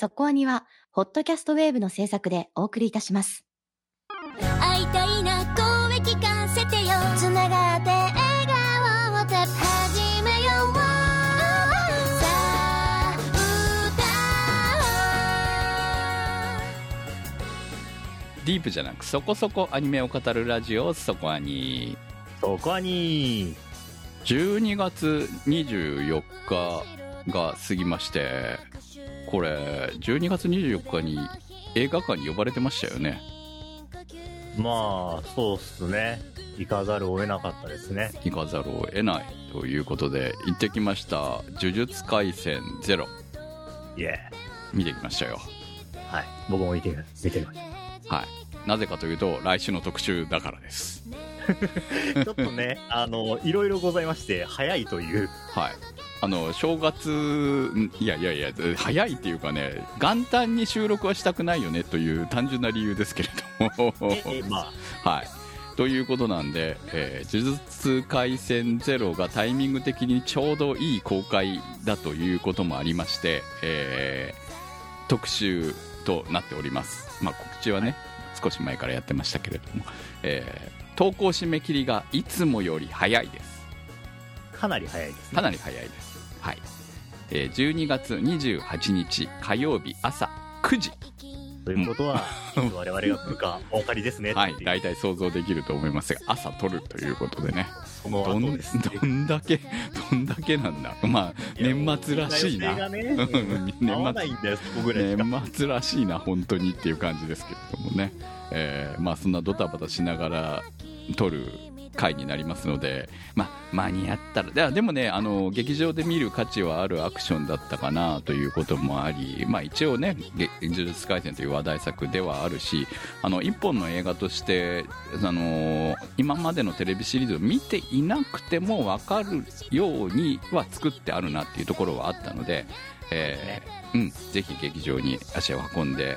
そこアニは、ホットキャストウェーブの制作でお送りいたします。会いたいな声聞かせてよ。つながって笑顔をて始めよう。さあディープじゃなくそこそこアニメを語るラジオそこアニそこはに12月24日が過ぎましてこれ12月24日に映画館に呼ばれてましたよね。まあそうっすね。行かざるを得なかったですね。行かざるを得ないということで行ってきました「呪術廻戦ゼロ。イエ見てきましたよ。ーはい。僕も見て見てましはい。なぜかというと来週の特集だからです。た ちょっとねあのいろいろございまして早いという。はいあの正月んいやいやいや早いっていうかね元旦に収録はしたくないよねという単純な理由ですけれどもええまあ はい。ということなんで、えー呪術廻戦ゼロがタイミング的にちょうどいい公開だということもありまして、えー特集となっております。まあ、告知はね、少し前からやってましたけれども、えー投稿締め切りがいつもより早いです。かなり早いですねかなり早いです。はい。えー12月28日火曜日朝9時。ということは、いつ我々が来るかお分かりですねはい大体想像できると思いますが、朝撮るということでね。そのどん後ですねどんだけ、どんだけなんだ。まあ、年末らしいな。年末。年末らしいな、本当にっていう感じですけれどもね。えーまあ、そんなドタバタしながら撮る回になりますので、ま、間に合ったら、でもね、あの、劇場で見る価値はあるアクションだったかなということもあり、まあ一応ね、呪術廻戦という話題作ではあるし、あの、一本の映画として、あの、今までのテレビシリーズを見ていなくても分かるようには作ってあるなっていうところはあったので、えーうん、ぜひ劇場に足を運んで、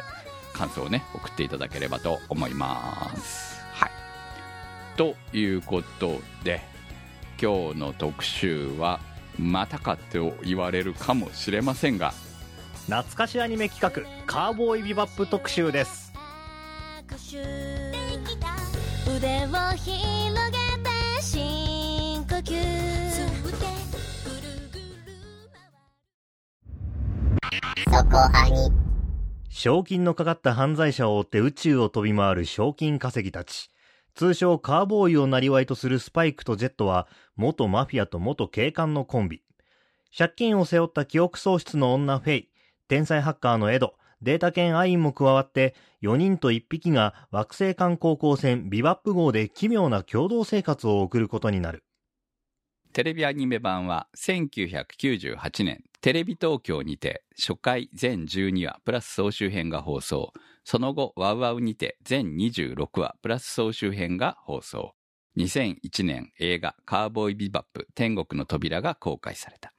感想をね、送っていただければと思います。はい。ということで、今日の特集は、またかと言われるかもしれませんが、懐かしアニメ企画、カーボーイビバップ特集です。腕を広げて深呼吸賞金のかかった犯罪者を追って宇宙を飛び回る賞金稼ぎたち。通称カーボーイを生りわいとするスパイクとジェットは、元マフィアと元警官のコンビ。借金を背負った記憶喪失の女フェイ、天才ハッカーのエド、データ犬アインも加わって、4人と1匹が惑星間航行船ビバップ号で奇妙な共同生活を送ることになる。テレビアニメ版は1998年、テレビ東京にて初回全12話プラス総集編が放送。その後、ワウワウにて全26話プラス総集編が放送。2001年映画カーボーイビバップ天国の扉が公開された。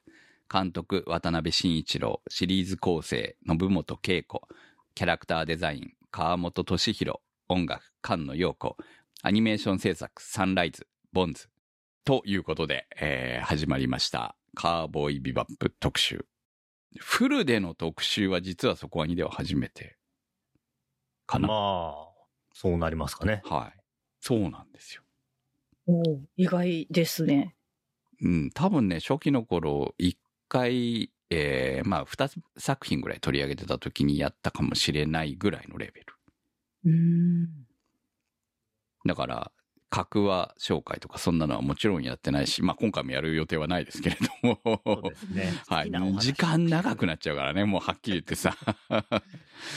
監督渡辺慎一郎、シリーズ構成信本恵子、キャラクターデザイン川本俊弘、音楽菅野陽子、アニメーション制作サンライズ、ボンズ。ということで、えー始まりました。カーボーイビバップ特集。フルでの特集は実はそこはにでは初めてかな。まあ、そうなりますかね。はい。そうなんですよ。おー意外ですね。うん、多分ね、初期の頃、一回、えーまあ、二作品ぐらい取り上げてた時にやったかもしれないぐらいのレベル。うーん。だから、格話紹介とかそんなのはもちろんやってないし、まあ今回もやる予定はないですけれども。そうですね。はい時間長くなっちゃうからね、もうはっきり言ってさ。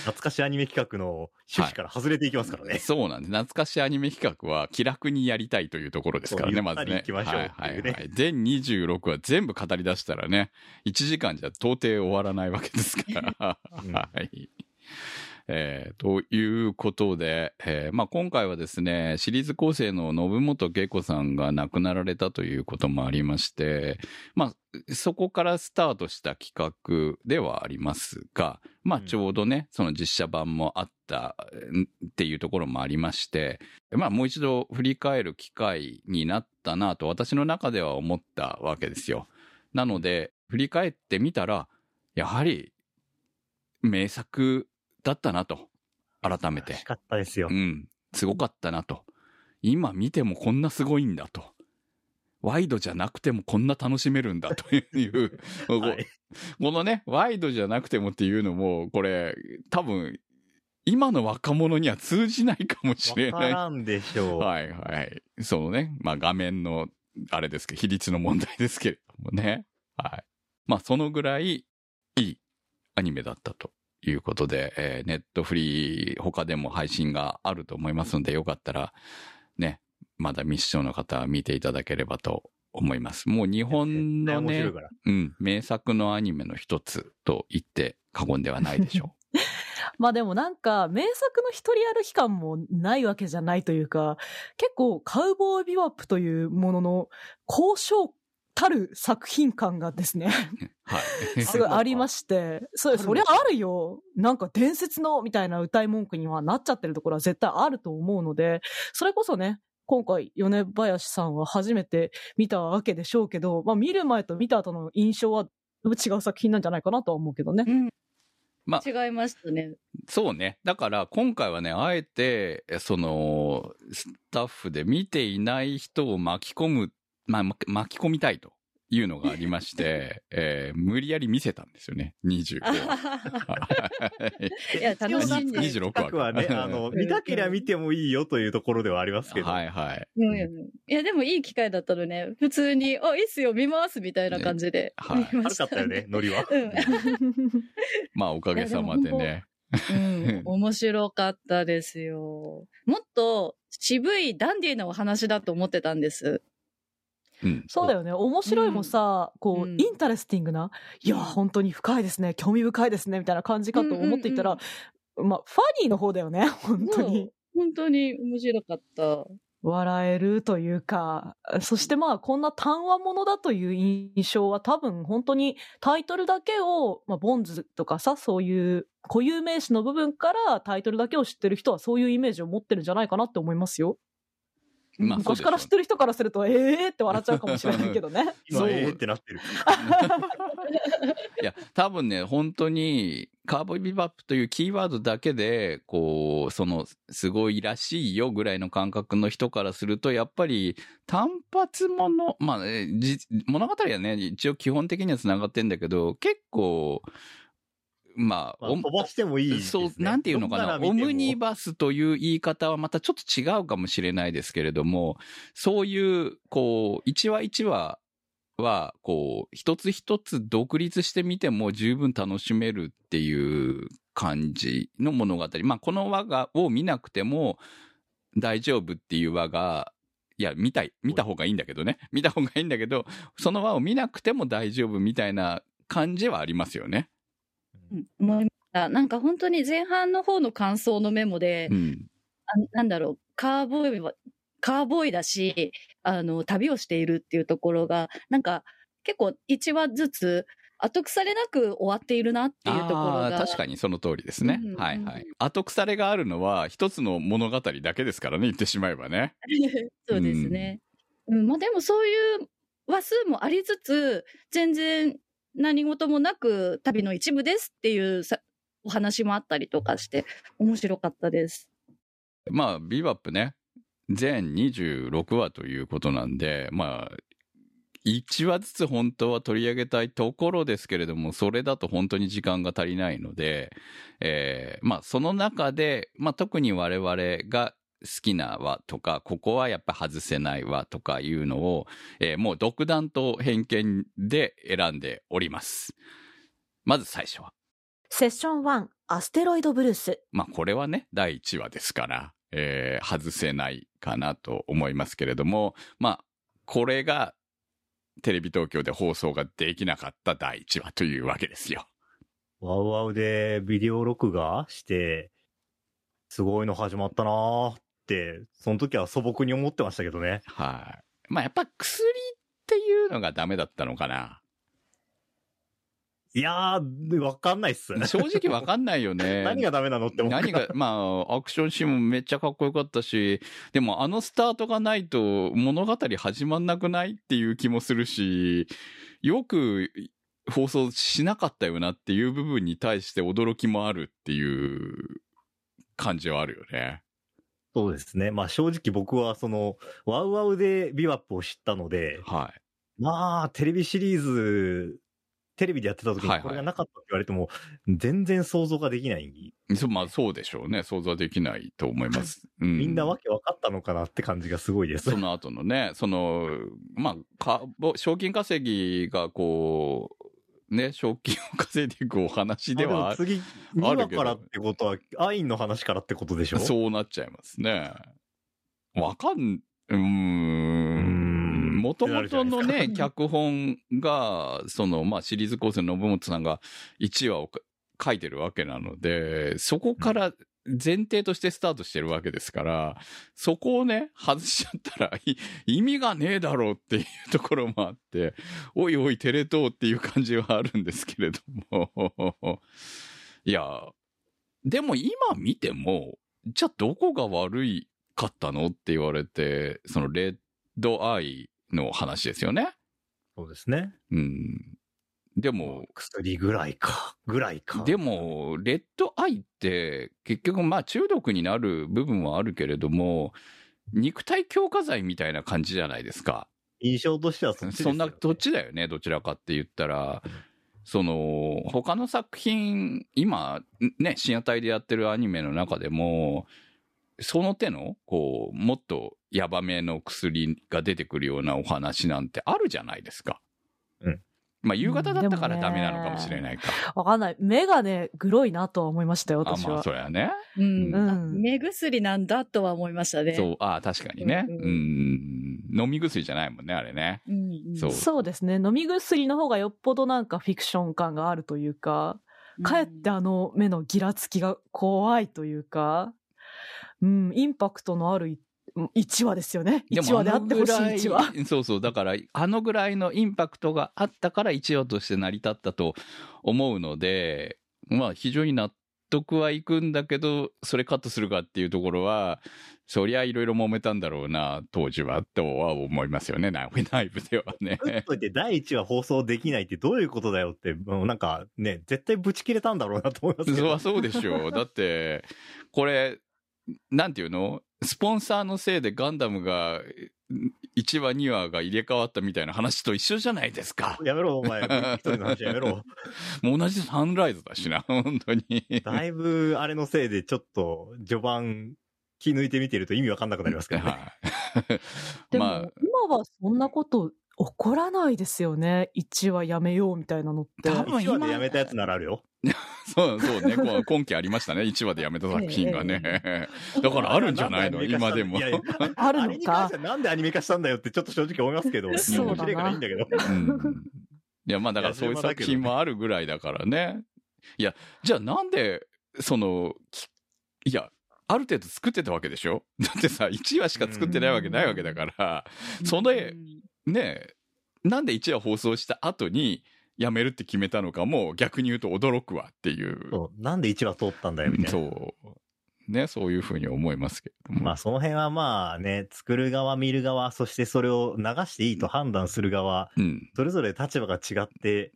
懐かしアニメ企画の趣旨から外れていきますからね。そうなんです。懐かしいアニメ企画は気楽にやりたいというところですからね、まずね。行きましょうはいはいはい。全26話全部語り出したらね、1時間じゃ到底終わらないわけですから。うんはい。えーということで、えーまあ、今回はですね、シリーズ構成の信本恵子さんが亡くなられたということもありまして、まあ、そこからスタートした企画ではありますが、まあ、うんちょうどね、その実写版もあったんっていうところもありまして、まあ、もう一度振り返る機会になったなと私の中では思ったわけですよ。なので、振り返ってみたら、やはり、名作だったなと。改めて楽し。かったですよう。ん。すごかったなと。今見てもこんなすごいんだと。ワイドじゃなくてもこんな楽しめるんだという、こはいこのね、ワイドじゃなくてもっていうのも、これ、多分、今の若者には通じないかもしれわかない。らんでしょう。はいはい。そのね、まあ画面の、あれですけど、比率の問題ですけれどもね。はい。まあそのぐらいいいアニメだったということで、えーネットフリー他でも配信があると思いますので、よかったら、ね、まだ未視聴の方は見ていただければと思います。もう日本のね。うん、名作のアニメの一つと言って過言ではないでしょ まあでもなんか、名作の一人歩き感もないわけじゃないというか、結構カウボーイビバップというものの交渉たる作品感がですね、う。はい。すごいありまして、そあるのかそりゃあるよ。なんか伝説のみたいな歌い文句にはなっちゃってるところは絶対あると思うので、それこそね、今回、米林さんは初めて見たわけでしょうけど、まあ見る前と見た後の印象は違う作品なんじゃないかなとは思うけどね。うん。ま違いましたね。そうね。だから今回はね、あえて、えその、スタッフで見ていない人を巻き込む、まあ、ま巻き込みたいというのがありまして、えー無理やり見せたんですよね。25 いや、楽しんで。26話はね、あの、見たけりゃ見てもいいよというところではありますけど。はいはい。いや、でもいい機会だったのね。普通に、あ、いいっすよ、見ます、みたいな感じで。はい見まし悪かったよね、ノリは。うん。まあおかげさまでね。うん、面白かったですよ。もっと渋いダンディーなお話だと思ってたんです。うん。そうだよね。面白いもさ、こう、うん interesting な、いや、本当に深いですね、興味深いですね、みたいな感じかと思っていたら、まあ、ファニーの方だよね、本当に。本当に面白かった。笑えるというか、そしてまあ、こんな単話ものだという印象は多分本当にタイトルだけを、まあ、ボンズとかさ、そういう固有名詞の部分からタイトルだけを知ってる人はそういうイメージを持ってるんじゃないかなって思いますよ。まあ昔から知ってる人からすると、ええーって笑っちゃうかもしれないけどね。今、そうええってなってる。いや、多分ね、本当に、カーボビバップというキーワードだけで、こう、その、すごいらしいよぐらいの感覚の人からすると、やっぱり、単発もの、まあ、物語はね、一応基本的には繋がってんだけど、結構、まあ、まあ、飛ばしてもいいね。そう、なんていうのかな、オムニバスという言い方はまたちょっと違うかもしれないですけれども、そういう、こう、一話一話は、こう、一つ一つ独立してみても十分楽しめるっていう感じの物語。まあ、この輪が、を見なくても大丈夫っていう輪が、いや、見たい、見た方がいいんだけどね。見た方がいいんだけど、その輪を見なくても大丈夫みたいな感じはありますよね。うん思いました。なんか本当に前半の方の感想のメモで、うん。あなんだろう、カーボーイは、カーボーイだし、あの、旅をしているっていうところが、なんか結構1話ずつ後腐れなく終わっているなっていうところあが。ー確かにその通りですね。うんはいはい。後腐れがあるのは一つの物語だけですからね、言ってしまえばね。そうですね。うん、まあでもそういう話数もありつつ、全然何事もなく旅の一部ですっていうお話もあったりとかして、面白かったです。まあ、ビバップね、全26話ということなんで、まあ、1話ずつ本当は取り上げたいところですけれども、それだと本当に時間が足りないので、えーまあ、その中で、まあ、特に我々が好きな輪とか、ここはやっぱ外せない輪とかいうのを、えーもう独断と偏見で選んでおります。まず最初は。セッション1、アステロイドブルース。まあ、これはね、第1話ですから、えー外せないかなと思いますけれども、まあ、これが、テレビ東京で放送ができなかった第1話というわけですよ。ワウワウでビデオ録画して、すごいの始まったなーって、その時は素朴に思ってましたけどね。はい。まあ、やっぱ薬っていうのがダメだったのかな。いやー、わかんないっす。正直わかんないよね。何がダメなのって思何が、まあ、アクションシーンもめっちゃかっこよかったし、でもあのスタートがないと物語始まんなくないっていう気もするし、よく、放送しなかったよなっていう部分に対して驚きもあるっていう感じはあるよね。そうですね。まあ正直僕はその、ワウワウでビワップを知ったので、はまあテレビシリーズ、テレビでやってた時にこれがなかったって言われても、全然想像ができない。い。そまあそうでしょうね。想像できないと思います。うん、みんなわけ分かったのかなって感じがすごいです。その後のね、その、まあ、かぼ賞金稼ぎがこう、ね、賞金を稼いでいくお話ではああでも次、2あるけど。話からってことは、アインの話からってことでしょ？そうなっちゃいますね。わかん、うーん。んもともとのね、脚本が、その、まあ、シリーズ構成の信本さんが1話をか書いてるわけなので、そこから前提としてスタートしてるわけですから、そこをね、外しちゃったらい意味がねえだろうっていうところもあって、おいおいテレ東っていう感じはあるんですけれども、いや、でも今見ても、じゃあどこが悪いかったのって言われて、そのレッドアイの話ですよね。そうですね。うん。でも、薬ぐらいか。ぐらいか。でも、レッドアイって結局まあ中毒になる部分はあるけれども、肉体強化剤みたいな感じじゃないですか。印象としてはそっちですよそんな、どっちだよね、どちらかって言ったら。その、他の作品、今、ね、深夜帯でやってるアニメの中でも、その手の、こう、もっとヤバめの薬が出てくるようなお話なんてあるじゃないですか。うん。まあ、夕方だったからうんダメなのかもしれないか。わかんない。目がね、グロいなとは思いましたよ、あ、まあ、私は。それはね。うん。うんあ目薬なんだとは思いましたね。そう、あ確かにね。ううんん。飲み薬じゃないもんね、あれね。うんうん。そうそうですね。飲み薬の方がよっぽどなんかフィクション感があるというか、かえってあの目のギラつきが怖いというか、うん、インパクトのある1話ですよね。1話であってほしい1話。話。そうそう。だから、あのぐらいのインパクトがあったから1話として成り立ったと思うので、まあ非常に納得はいくんだけど、それカットするかっていうところは、そりゃいろいろ揉めたんだろうな、当時は、とは思いますよね、内内部ではね。といて第1話放送できないってどういうことだよって、もうなんかね、絶対ブチ切れたんだろうなと思いますけど。そうでしょう。だって、これ、なんていうの？スポンサーのせいでガンダムが1話2話が入れ替わったみたいな話と一緒じゃないですか。やめろ、お前。一人の話やめろ。もう同じサンライズだしな、本当に。だいぶ、あれのせいでちょっと、序盤、気抜いて見てると意味わかんなくなりますけどね。はい。でも、まあ、今はそんなこと起こらないですよね。1話やめようみたいなのって。多分1話でやめたやつならあるよ。そうそうね、こう今期ありましたね、1話でやめた作品がね。だからあるんじゃないの？今でも。いやいや あるのか？なんでアニメ化したんだよってちょっと正直思いますけど。そうだな面白いからいいんだけど。うんいや、まあだからそういう作品もあるぐらいだからね。いや、じゃあなんで、その、きいや、ある程度作ってたわけでしょ？だってさ、1話しか作ってないわけないわけだから、それねえ、なんで1話放送した後にやめるって決めたのかも逆に言うと驚くわっていう。そうなんで1話通ったんだよ、みたいな。そう。ね、そういうふうに思いますけれども。まあその辺はまあね、作る側、見る側、そしてそれを流していいと判断する側、うん。それぞれ立場が違って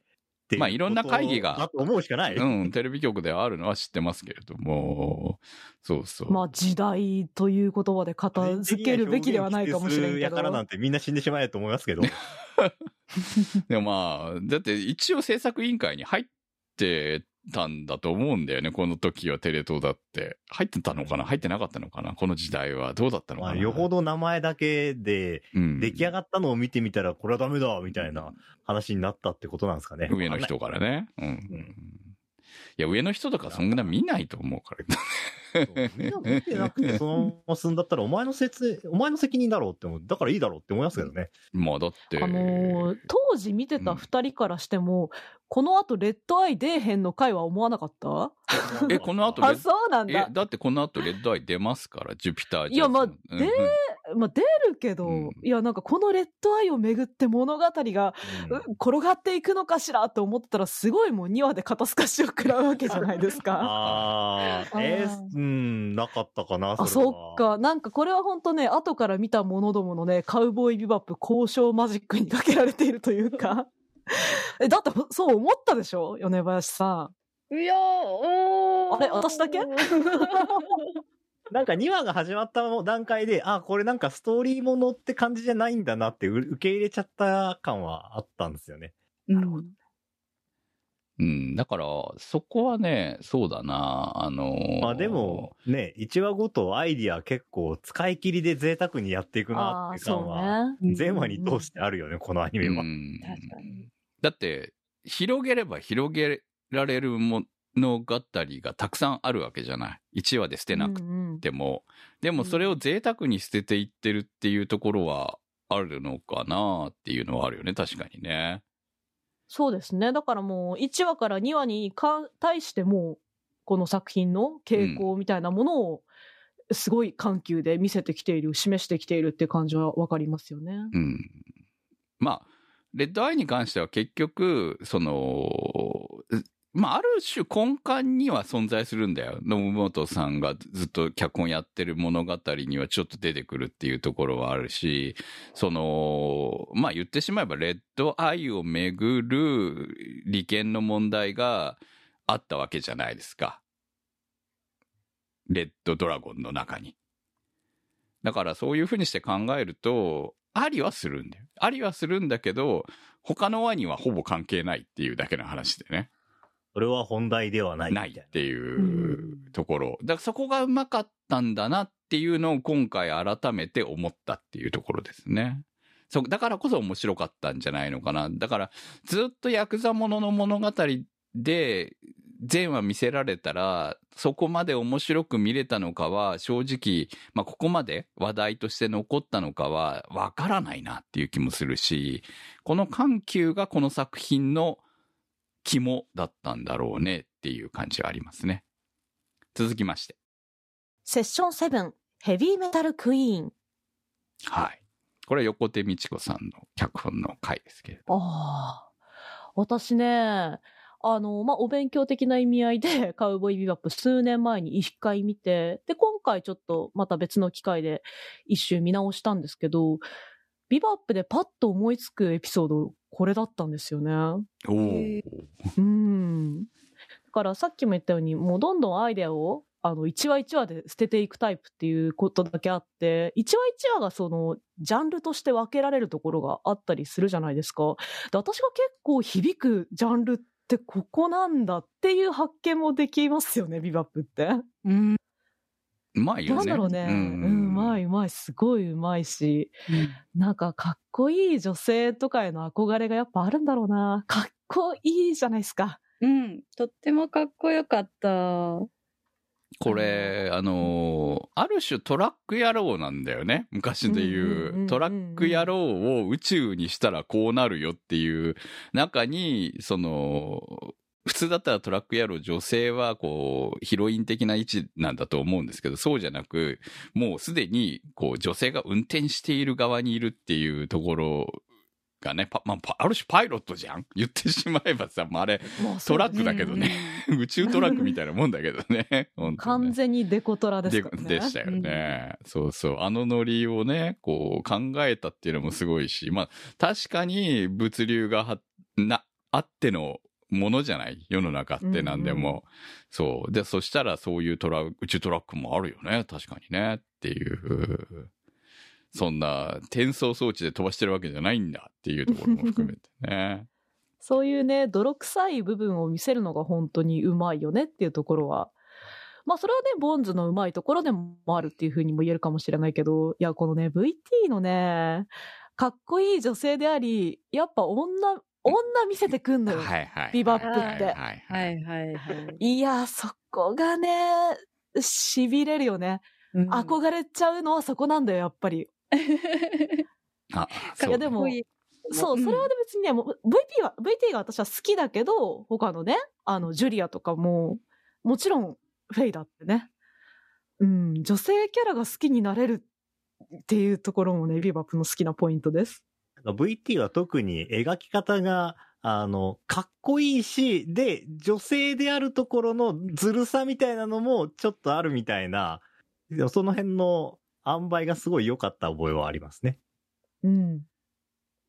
っていうまあいろんな会議がと思うしかない。うん、テレビ局ではあるのは知ってますけれども、そうそう。まあ時代という言葉で片付けるべきではないかもしれんけど。やからなんてみんな死んでしまえと思いますけど。でもまあ、だって一応制作委員会に入ってたんだと思うんだよね、この時はテレ東だって。入ってたのかな？入ってなかったのかな？この時代は。どうだったのかな、まあよほど名前だけでうん、出来上がったのを見てみたらこれはダメだみたいな話になったってことなんですかね。上の人からね。うん。いや、上の人とかそんな見ないと思うから。みんな見てなくてそのまま進んだったらお前の説、お前の責任だろうって思う。だからいいだろうって思いますけどね。まあだって。あのー当時見てた二人からしても、この後レッドアイ出えへんの回は思わなかった？え、この後レあ、そうなんだ、。だってこの後レッドアイ出ますから、ジュピターいやまあジャズのうんでまあ出るけど、うんいやなんかこのレッドアイをめぐって物語が、うんう転がっていくのかしらと思ってたらすごいもう2話で肩透かしを食らうわけじゃないですか。ああ、えー、うん、なかったかな、あ、れはそっ。か。なんかこれは本当ね、後から見た者どものね、カウボーイビバップ交渉マジックにかけられているというか。え、だってそう思ったでしょ？米林さん。いやー、おーあれ私だけ？なんか2話が始まった段階で、あ、これなんかストーリーものって感じじゃないんだなってう受け入れちゃった感はあったんですよね。うんうん、だから、そこはね、そうだな、あのーまあでも、ね、1話ごとアイディア結構使い切りで贅沢にやっていくなって感は。全話に通してあるよね、このアニメは。うん確かにだって、広げれば広げられる物語がたくさんあるわけじゃない。1話で捨てなくうんうんても。でもそれを贅沢に捨てていってるっていうところはあるのかなっていうのはあるよね、確かにね。そうですね。だからもう1話から2話にか対しても、この作品の傾向みたいなものを、すごい緩急で見せてきている、示してきているって感じはわかりますよね。うん。まあ、レッドアイに関しては結局、その、まあ、ある種根幹には存在するんだよ。野本さんがずっと脚本やってる物語にはちょっと出てくるっていうところはあるし、その、まあ言ってしまえばレッドアイをめぐる利権の問題があったわけじゃないですか。レッドドラゴンの中に。だからそういうふうにして考えると、ありはするんだよ。ありはするんだけど、他の輪にはほぼ関係ないっていうだけの話でね。それは本題ではないない。っていうところ。だからそこがうまかったんだなっていうのを今回改めて思ったっていうところですね。そう、だからこそ面白かったんじゃないのかな。だからずっとヤクザものの物語で全話見せられたら、そこまで面白く見れたのかは正直、まあここまで話題として残ったのかはわからないなっていう気もするし、この緩急がこの作品の肝だったんだろうねっていう感じはありますね。続きまして。セッション7、ヘビーメタルクイーン。はい。これは横手美智子さんの脚本の回ですけれど。ああ。私ね、あの、まあ、お勉強的な意味合いで、カウボーイビバップ数年前に一回見て、で、今回ちょっとまた別の機会で一周見直したんですけど、ビバップでパッと思いつくエピソード、これだったんですよね。おへお。うん。だからさっきも言ったように、もうどんどんアイデアを、あの、一話一話で捨てていくタイプっていうことだけあって、一話一話がその、ジャンルとして分けられるところがあったりするじゃないですか。で私が結構響くジャンルってここなんだっていう発見もできますよね、ビバップって。うん。うまいよね。なんだろうね。ううん、うまい、うまい、すごいうまいし、なんかかっこいい女性とかへの憧れがやっぱあるんだろうな。かっこいいじゃないですか。うん。とってもかっこよかった。これ、あのーある種トラック野郎なんだよね。昔でうんうんうんうん言う。トラック野郎を宇宙にしたらこうなるよっていう中に、その、普通だったらトラック野郎女性はこうヒロイン的な位置なんだと思うんですけど、そうじゃなく、もうすでにこう女性が運転している側にいるっていうところがね、パまあ、パある種パイロットじゃん？言ってしまえばさ、まあ、あれトラックだけどね。宇宙トラックみたいなもんだけどね。ね完全にデコトラですからね。ででしたよね。そうそう。あのノリをね、こう考えたっていうのもすごいし、まあ確かに物流がは、な、あってのものじゃない？世の中って何でも。うんうそう。で、そしたらそういうトラ宇宙トラックもあるよね。確かにね。っていう。そんな転送装置で飛ばしてるわけじゃないんだっていうところも含めてね。そういうね、泥臭い部分を見せるのが本当にうまいよねっていうところは。まあそれはね、ボンズのうまいところでもあるっていうふうにも言えるかもしれないけど、いや、このね、VT のね、かっこいい女性であり、やっぱ女、女見せてくんのよ。はいはい。ビバップってはいはいはいはいや、そこがね、痺れるよね。うん憧れちゃうのはそこなんだよ、やっぱり。あ、いそうやでもそう、うんそれは別にね、もう VT は、VT が私は好きだけど、他のね、あの、ジュリアとかも、もちろん、フェイだってね。うん、女性キャラが好きになれるっていうところもね、ビバップの好きなポイントです。VT は特に描き方が、あの、かっこいいし、で、女性であるところのずるさみたいなのもちょっとあるみたいな、その辺の塩梅がすごい良かった覚えはありますね。うん。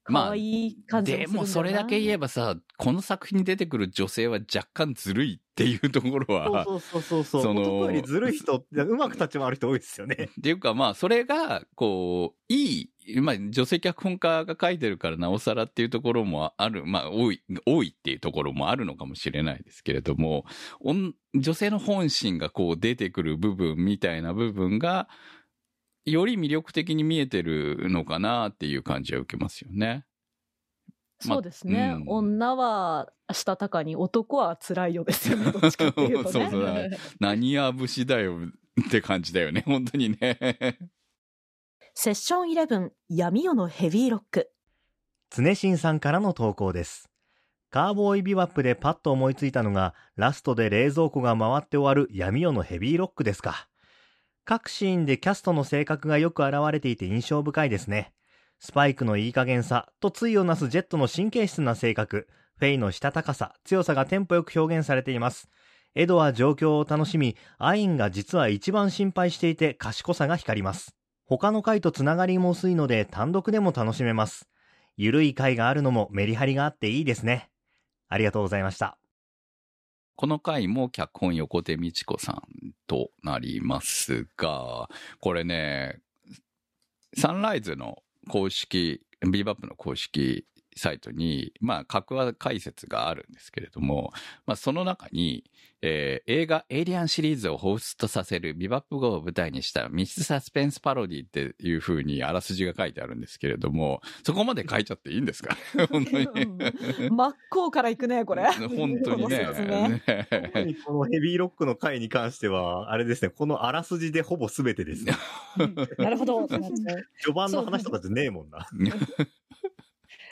まあ可愛い感じでもそれだけ言えばさ、この作品に出てくる女性は若干ずるいっていうところは、そうそうそうそう。その男よりずるい人うまく立ち回る人多いですよね。っていうかまあ、それが、こう、いい、まあ、女性脚本家が書いてるからなおさらっていうところもある、まあ、多い、多いっていうところもあるのかもしれないですけれども、女性の本心がこう出てくる部分みたいな部分が、より魅力的に見えてるのかなっていう感じは受けますよね。まあそうですね、うん女はしたたかに男は辛いよですよね。どっちかっていうとね。そうそう何や節だよって感じだよね、本当にね。セッション11闇夜のヘビーロック。常新さんからの投稿です。カーボーイビバップでパッと思いついたのが、ラストで冷蔵庫が回って終わる闇夜のヘビーロックですか。各シーンでキャストの性格がよく現れていて印象深いですね。スパイクのいい加減さと対をなすジェットの神経質な性格、フェイのしたたかさ、強さがテンポよく表現されています。エドは状況を楽しみ、アインが実は一番心配していて賢さが光ります。他の回とつながりも薄いので単独でも楽しめます。ゆるい回があるのもメリハリがあっていいですね。ありがとうございました。この回も脚本横手美智子さんとなりますが、これね、サンライズの公式、ビーバップの公式サイトに、まあ、各話解説があるんですけれども、まあ、その中に、えー映画エイリアンシリーズを彷彿とさせるビバップ号を舞台にした密室サスペンスパロディっていう風にあらすじが書いてあるんですけれども、そこまで書いちゃっていいんですか？本当に。真っ向から行くね、これ。本当にね。ね特にこのヘビーロックの回に関しては、あれですね、このあらすじでほぼ全てですね。なるほど。序盤の話とかじゃねえもんな。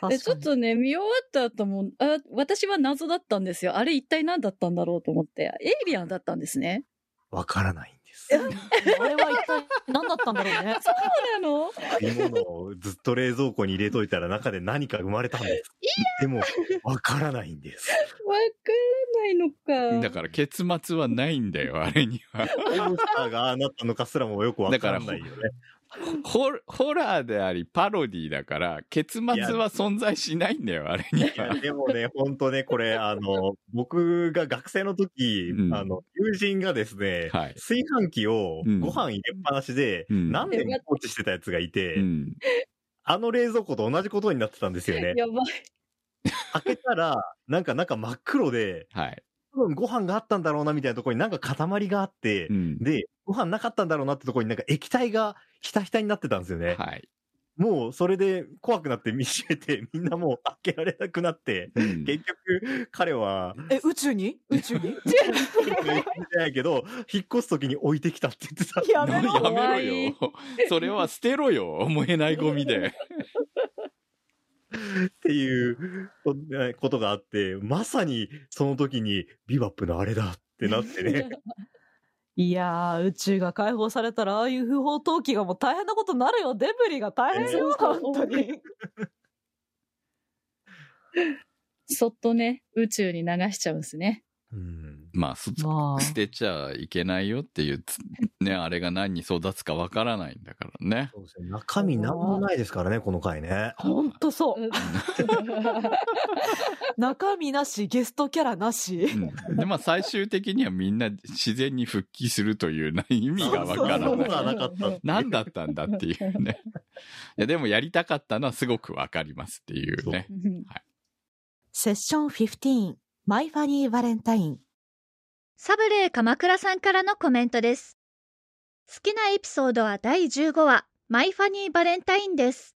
で、ちょっとね、見終わった後も、あ、私は謎だったんですよ。あれ一体何だったんだろうと思って。エイリアンだったんですね。わからないんです。あれは一体何だったんだろうね。そうなの？食い物をずっと冷蔵庫に入れといたら中で何か生まれたんです。でも、わからないんです。わからないのか。だから結末はないんだよ、あれには。オブスターがああなったのかすらもよくわからないよね。ホホラーでありパロディだから、結末は存在しないんだよ、あれには。でもね、ほんとね、これ、あの、僕が学生の時、うんあの、友人がですね、はい炊飯器をうんご飯入れっぱなしで、うん何年も放置してたやつがいて、うん。あの冷蔵庫と同じことになってたんですよね。やばい。開けたら、なんか中真っ黒で、はい。多分ご飯があったんだろうなみたいなところになんか塊があって、うん。で、ご飯なかったんだろうなってところになんか液体がひたひたになってたんですよね。はい。もうそれで怖くなって見しめて、みんなもう開けられなくなって、うん結局彼は、え、宇宙に？宇宙に？言ってないけど、引っ越す時に置いてきたって言ってた。やめろや怖めいろよ。それは捨てろよ。燃えないゴミで。っていうこことがあって、まさにその時にビバップのあれだってなってね。いやー、宇宙が解放されたら、ああいう不法投棄がもう大変なことになるよ。デブリが大変よ、そう本当に。そっとね、宇宙に流しちゃうんですね。うんまあ、すまあ捨てちゃいけないよっていうつ、ね、あれが何に育つかわからないんだからね。そうですね中身なんもないですからね、この回ね。ほんとそう。中身なし、ゲストキャラなし。うん、で、まあ最終的にはみんな自然に復帰するというな意味がわからなない。ことはなかった。何だったんだっていうね。いや、でもやりたかったのはすごくわかりますっていうね。セッション15、マイファニーバレンタイン。サブレー鎌倉さんからのコメントです。好きなエピソードは第15話、マイファニーバレンタインです。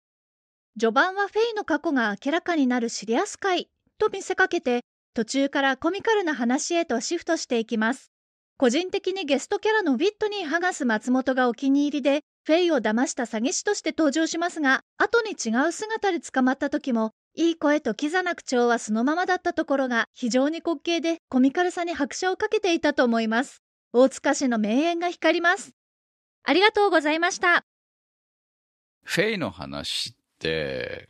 序盤はフェイの過去が明らかになるシリアス回と見せかけて、途中からコミカルな話へとシフトしていきます。個人的にゲストキャラのウィットニー・ハガス松本がお気に入りで、フェイを騙した詐欺師として登場しますが、後に違う姿で捕まった時も、いい声とキザな口調はそのままだったところが非常に滑稽でコミカルさに拍車をかけていたと思います。大塚氏の名言が光ります。ありがとうございました。フェイの話って、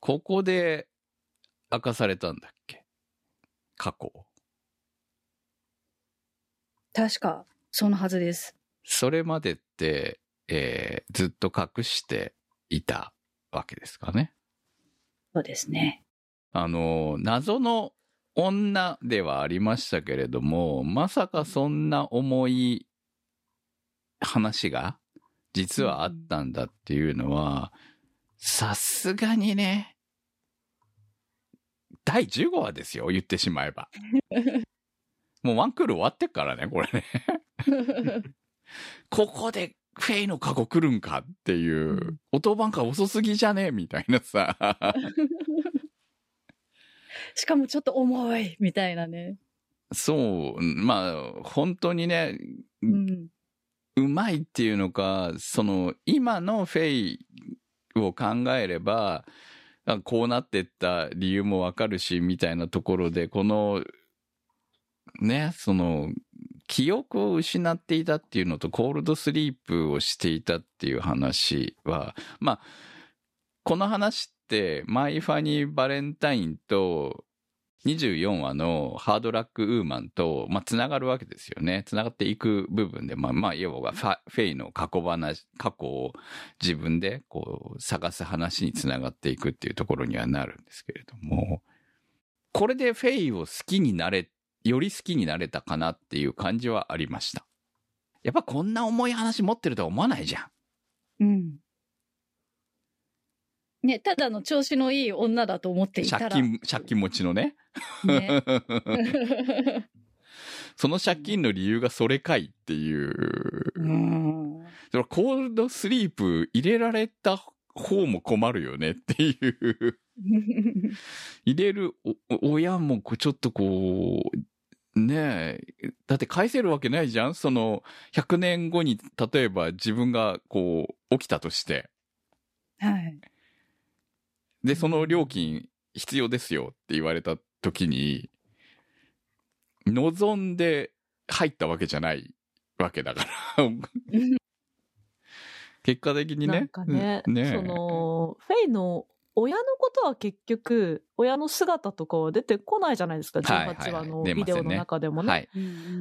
ここで明かされたんだっけ？過去。確か、そのはずです。それまでって、えーずっと隠していたわけですかね。そうですね。あの、謎の女ではありましたけれども、まさかそんな重い話が実はあったんだっていうのは、さすがにね、第15話ですよ、言ってしまえば。もうワンクール終わってっからね、これね。ここでフェイの過去来るんかっていう、音番が遅すぎじゃね？みたいなさ。しかもちょっと重い、みたいなね。そう、まあ、本当にね、うん。うまいっていうのか、その、今のフェイを考えれば、あこうなってった理由もわかるし、みたいなところで、この、ね、その、記憶を失っていたっていうのと、コールドスリープをしていたっていう話は、まあ、この話って、マイ・ファニー・バレンタインと、24話のハードラック・ウーマンと、まあ、つながるわけですよね。つながっていく部分で、まあ、まあ、要はフ、ェイの過去話、過去を自分で、こう、探す話につながっていくっていうところにはなるんですけれども、これでフェイを好きになれっ、より好きになれたかなっていう感じはありました。やっぱこんな重い話持ってるとは思わないじゃん。うん。ね、ただの調子のいい女だと思っていたら。借金、借金持ちのね。ね。その借金の理由がそれかいっていう。うん。コールドスリープ入れられた方も困るよねっていう。入れるお親もこうちょっとこう、ねえ、だって返せるわけないじゃん？その、100年後に、例えば自分がこう、起きたとして。はい。で、その料金必要ですよって言われた時に、望んで入ったわけじゃないわけだから。結果的にね。なんかね、うんその、フェイの親のことは結局、親の姿とかは出てこないじゃないですか、はいはい18話のビデオの中でもね。はい。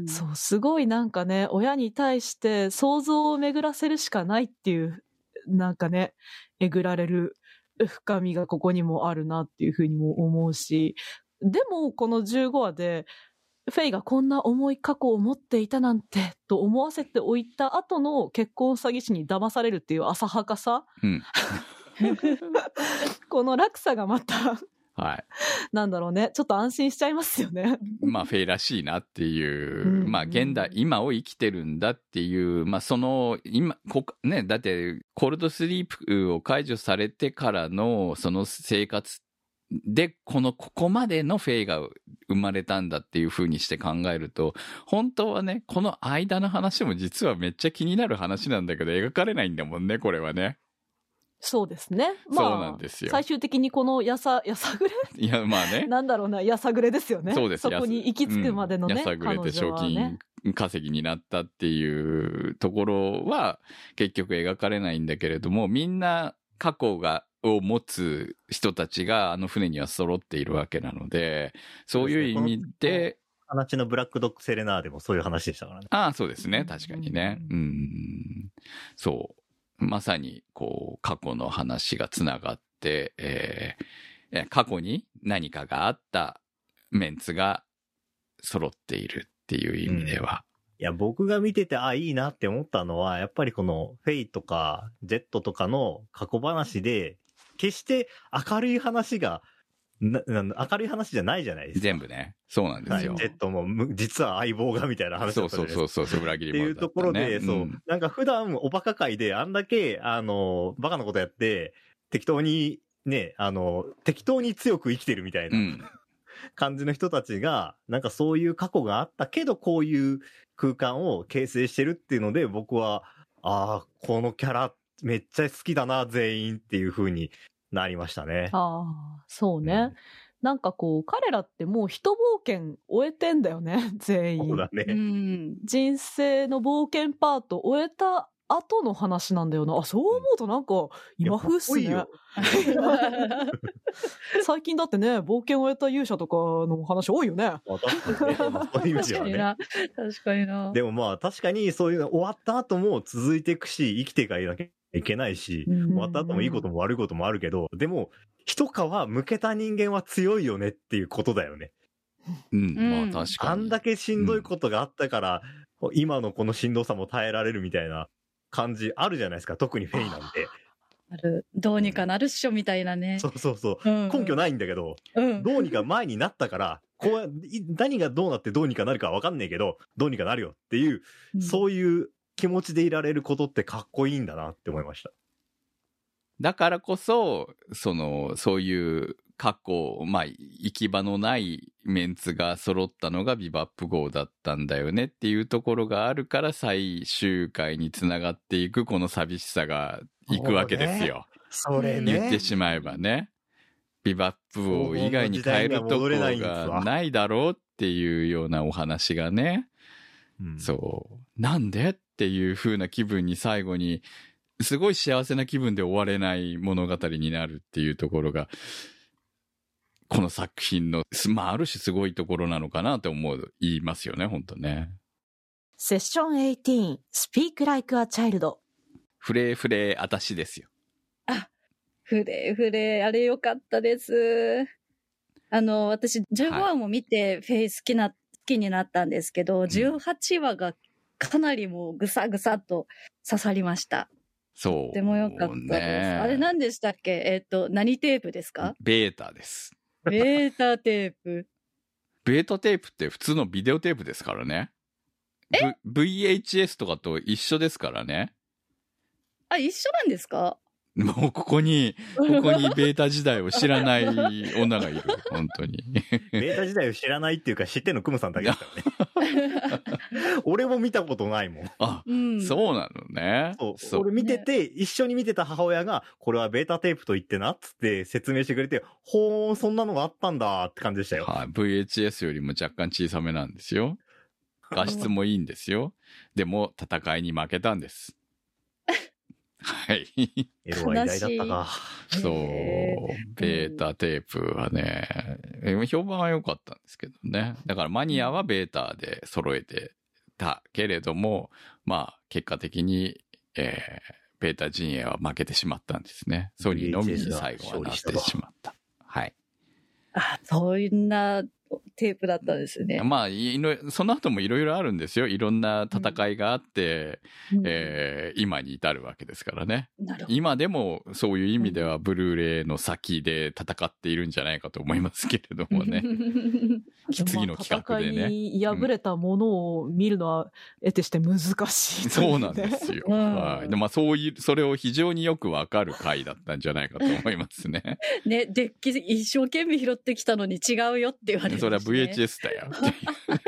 そう、すごいなんかね、親に対して想像を巡らせるしかないっていう、なんかね、えぐられる深みがここにもあるなっていうふうにも思うし、でもこの15話で、フェイがこんな重い過去を持っていたなんて、と思わせておいた後の結婚詐欺師に騙されるっていう浅はかさ。うん。この落差がまた、はい。なんだろうね、ちょっと安心しちゃいますよね。まあ、フェイらしいなっていう、うんまあ、現代、今を生きてるんだっていう、まあ、その、今、こね、だって、コールドスリープを解除されてからの、その生活で、この、ここまでのフェイが生まれたんだっていう風にして考えると、本当はね、この間の話も実はめっちゃ気になる話なんだけど、描かれないんだもんね、これはね。そうですね。そうなんですよ最終的にこのやさ、やさぐれ？いや、まあね。なんだろうな、やさぐれですよね。そうですそこに行き着くまでのね。うんやさぐれて賞金稼ぎになったっていうところは結局描かれないんだけれども、みんな過去が、を持つ人たちがあの船には揃っているわけなので、そういう意味で、話のブラックドッグセレナーでもそういう話でしたからね。ああ、そうですね。確かにね。うん。そう。まさに、こう、過去の話がつながって、えー過去に何かがあったメンツが揃っているっていう意味では。いや、僕が見てて、あ、いいなって思ったのは、やっぱりこの、フェイとか、ジェットとかの過去話で、決して明るい話が、なな明るい話じゃないじゃないですか。全部ね。そうなんですよ。はいジェットもむ、実は相棒がみたいな話だそうったじゃないですかそうそうそう、裏切りっていうところで、ねそう、んなんか普段おバカ界であんだけ、あの、バカなことやって、適当に、ね、あの、適当に強く生きてるみたいうなん感じの人たちが、なんかそういう過去があったけど、こういう空間を形成してるっていうので、僕は、ああ、このキャラめっちゃ好きだな、全員っていう風になりましたね。ああ、そうね。なんかこう、彼らってもう一冒険終えてんだよね、全員。そうだね。うん。人生の冒険パート終えた後の話なんだよな。あ、そう思うとなんか、今風っすね。最近だってね、冒険を終えた勇者とかの話多いよね。まあ確かにね。まあそういう意味確ではね。かにな。確かにな。でもまあ確かにそういうの終わった後も続いていくし、生きていかなきいけないし、うん終わった後もいいことも悪いこともあるけど、でも、一皮向けた人間は強いよねっていうことだよね。うん、うんまあ確かに。あんだけしんどいことがあったから、今のこのしんどさも耐えられるみたいな感じあるじゃないですか。特にフェイなんて。ある。どうにかなるっしょみたいなね。そうそうそう。うんうん根拠ないんだけど、うん。どうにか前になったから、こう、い何がどうなってどうにかなるかわかんねえけど、どうにかなるよっていう、うんそういう気持ちでいられることってかっこいいんだなって思いました。だからこそ、その、そういう過去、まあ、行き場のないメンツが揃ったのがビバップ号だったんだよねっていうところがあるから最終回につながっていくこの寂しさがいくわけですよ。それ言ってしまえばね。ビバップ号以外に変えるところがないだろうっていうようなお話がね。うんそう。なんでっていう風な気分に最後に、すごい幸せな気分で終われない物語になるっていうところが、この作品の、すまあ、ある種すごいところなのかなって思う、言いますよね、本当ね。セッション18 Speak Like a Child フレーフレーあたしですよ。フレーフレー、あれよかったです。あの、私、15話も見て、フェイ好きな、好きになったんですけど、18話がかなりもうぐさぐさっと刺さりました。そう。とてもよかったです。ねあれ何でしたっけ？えっ、と、何テープですか？ベータです。ベータテープ。ベータテープって普通のビデオテープですからね。v、VHS とかと一緒ですからね。あ、一緒なんですか？もうここに、ここにベータ時代を知らない女がいる。本当に。ベータ時代を知らないっていうか知ってんのクムさんだけですからね。俺も見たことないもん。あ、うん。そうなのね。そう。俺見てて、一緒に見てた母親が、これはベータテープと言ってな、っつって説明してくれて、ほーん、そんなのがあったんだって感じでしたよ。はい。VHS よりも若干小さめなんですよ。画質もいいんですよ。でも、戦いに負けたんです。はい。エロは偉大だったか。そうへ。ベータテープはね、え評判は良かったんですけどね。だからマニアはベータで揃えてたけれども、まあ、結果的に、えー、ベータ陣営は負けてしまったんですね。ソニーのみに最後はなってしまった。はい。あ、そんなテープだったんですね。まあ、いろその後もいろいろあるんですよ。いろんな戦いがあって、うんえー今に至るわけですからね。なるほど。今でもそういう意味ではブルーレイの先で戦っているんじゃないかと思いますけれどもね。次の企画でまあね。戦いに敗れたものを見るのは得てして難しいといそうなんですよ。うんはい。でまあそういう、それを非常によくわかる回だったんじゃないかと思いますね。ね、デッキ一生懸命拾ってきたのに違うよって言われる、それは VHS だよ。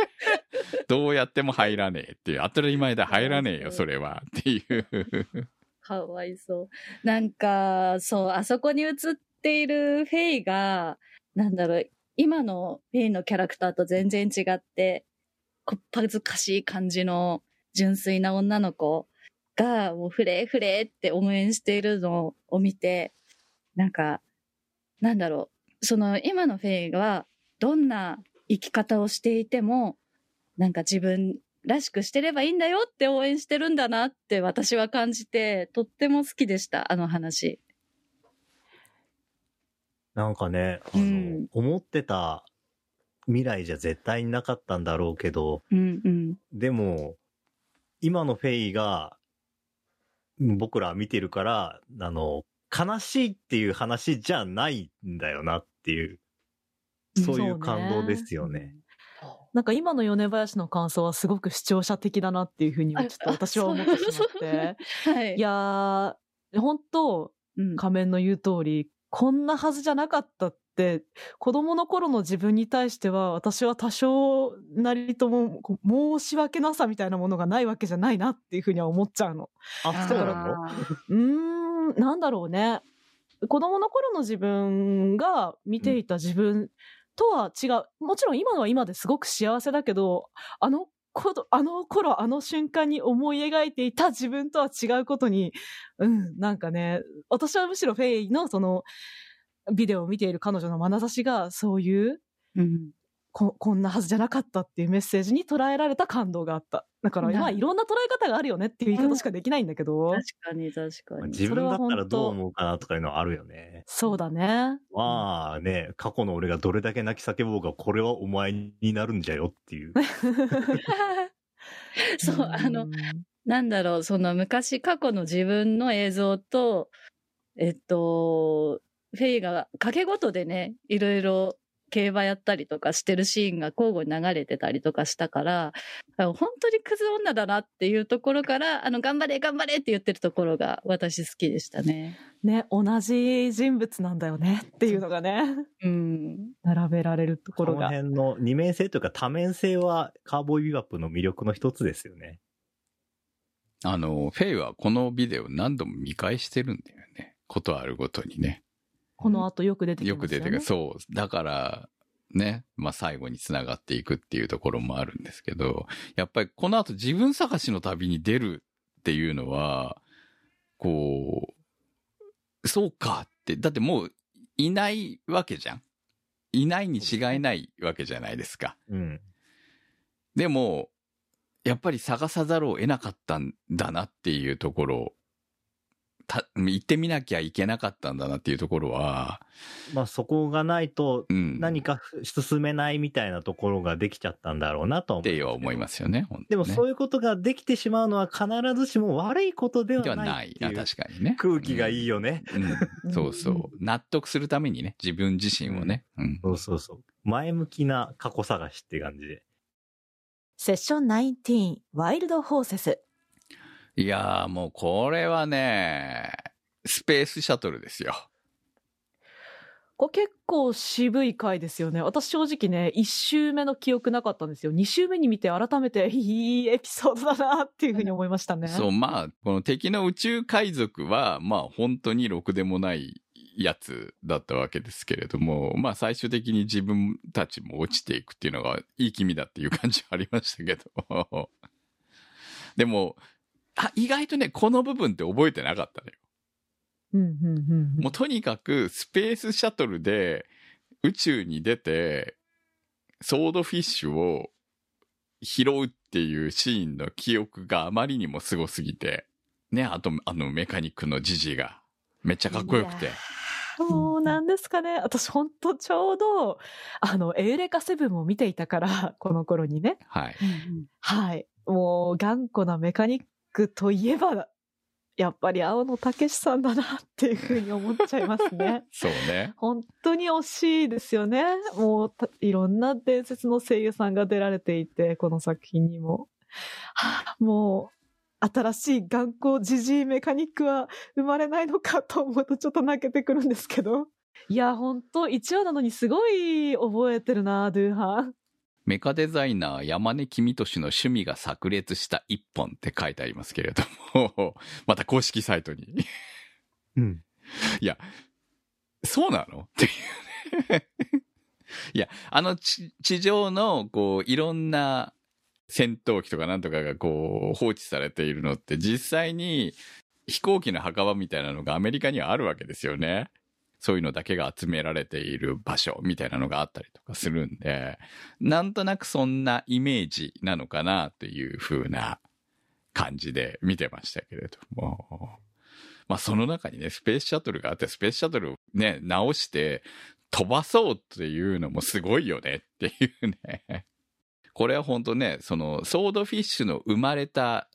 どうやっても入らねえっていう。当たり前で入らねえよ、それは。っていう。かわいそう。なんか、そう、あそこに映っているフェイが、なんだろう、今のフェイのキャラクターと全然違って、こっぱずかしい感じの純粋な女の子が、もうフレーフレーって応援しているのを見て、なんか、なんだろう、その今のフェイは、どんな生き方をしていても、なんか自分らしくしてればいいんだよって応援してるんだなって私は感じて、とっても好きでした、あの話。なんかね、あの、うん思ってた未来じゃ絶対になかったんだろうけど、うんうん。でも、今のフェイが、うん僕ら見てるから、あの、悲しいっていう話じゃないんだよなっていう、そういう感動ですよね。。なんか今の米林の感想はすごく視聴者的だなっていうふうにちょっと私は思ってしまって。はい。いやー、本当うん、仮面の言う通り、こんなはずじゃなかったって、子供の頃の自分に対しては、私は多少なりとも申し訳なさみたいなものがないわけじゃないなっていうふうには思っちゃうの。あ、そうなの？あうーん、なんだろうね。子供の頃の自分が見ていた自分とは違う。もちろん今のは今ですごく幸せだけど、あの頃、あの頃、あの瞬間に思い描いていた自分とは違うことに、うん、なんかね、私はむしろフェイのその、ビデオを見ている彼女の眼差しが、そういう、うん。こ、こんなはずじゃなかったっていうメッセージに捉えられた感動があった。だから、なまあ、いろんな捉え方があるよねっていう言い方しかできないんだけど、確かに確かに。自分だったらどう思うかなとかいうのはあるよね。そうだね。まあね、過去の俺がどれだけ泣き叫ぼうが、これはお前になるんじゃよっていう。そう、あのん、なんだろう、その昔過去の自分の映像と、えっと、フェイが影ごとでね、いろいろ競馬やったりとかしてるシーンが交互に流れてたりとかしたから、本当にクズ女だなっていうところから、あの、頑張れ頑張れって言ってるところが私好きでしたね。ね、同じ人物なんだよねっていうのがね、うん。並べられるとここのろが。辺の二面性というか多面性はカーボーイビバップの魅力の一つですよね。あの、フェイはこのビデオ何度も見返してるんだよね。ことあるごとにね。この後よく出てきますよね。よく出てくる。そう。だから、ね、まあ最後に繋がっていくっていうところもあるんですけど、やっぱりこの後自分探しの旅に出るっていうのは、こう、そうかって、だってもういないわけじゃん。いないに違いないわけじゃないですか。うん。でも、やっぱり探さざるを得なかったんだなっていうところ、た、行ってみなきゃいけなかったんだなっていうところは、まあそこがないとうん。何か進めないみたいなところができちゃったんだろうなと思っては思いますよね。ねでもそういうことができてしまうのは必ずしも悪いことではではなないい。あっていう確かにね。空気がいいよね。うん。そうそう。納得するためにね、自分自身をね。うん。そうそうそう。前向きな過去探しって感じで。セッション19、ワイルドホーセス。いやーもうこれはね、スペースシャトルですよ。これ結構渋い回ですよね。私正直ね、1周目の記憶なかったんですよ。2周目に見て改めて いいエピソードだなっていうふうに思いましたね。そう、まあ、この敵の宇宙海賊は、まあ本当にろくでもないやつだったわけですけれども、まあ最終的に自分たちも落ちていくっていうのがいい気味だっていう感じはありましたけど。でも、あ、意外とね、この部分って覚えてなかったのよ。うんうんうんうんもうとにかくスペースシャトルで宇宙に出て、ソードフィッシュを拾うっていうシーンの記憶があまりにもすごすぎて、ね、あと、あのメカニックのジジがめっちゃかっこよくて。もうなんですかね。私ほんとちょうど、あの、エウレカセブンも見ていたから、この頃にね。はい。はい。もう頑固なメカニックといえば、やっぱり青野武さんだなっていうふうに思っちゃいますね。そうね。本当に惜しいですよね。もうた、いろんな伝説の声優さんが出られていて、この作品にも。はあもう、新しい頑固ジジイメカニックは生まれないのかと思うとちょっと泣けてくるんですけど。いや、本当1話なのにすごい覚えてるな、ドゥーハン。メカデザイナー山根君俊の趣味が炸裂した一本って書いてありますけれども、また公式サイトに。うん。いや、そうなの？っていうね。いや、あの地地上の、こう、いろんな戦闘機とかなんとかがこう、放置されているのって実際に飛行機の墓場みたいなのがアメリカにはあるわけですよね。そういうのだけが集められている場所みたいなのがあったりとかするんで、なんとなくそんなイメージなのかなという風な感じで見てましたけれども。まあその中にね、スペースシャトルがあって、スペースシャトルをね、直して飛ばそうっていうのもすごいよねっていうね。これは本当ね、そのソードフィッシュの生まれた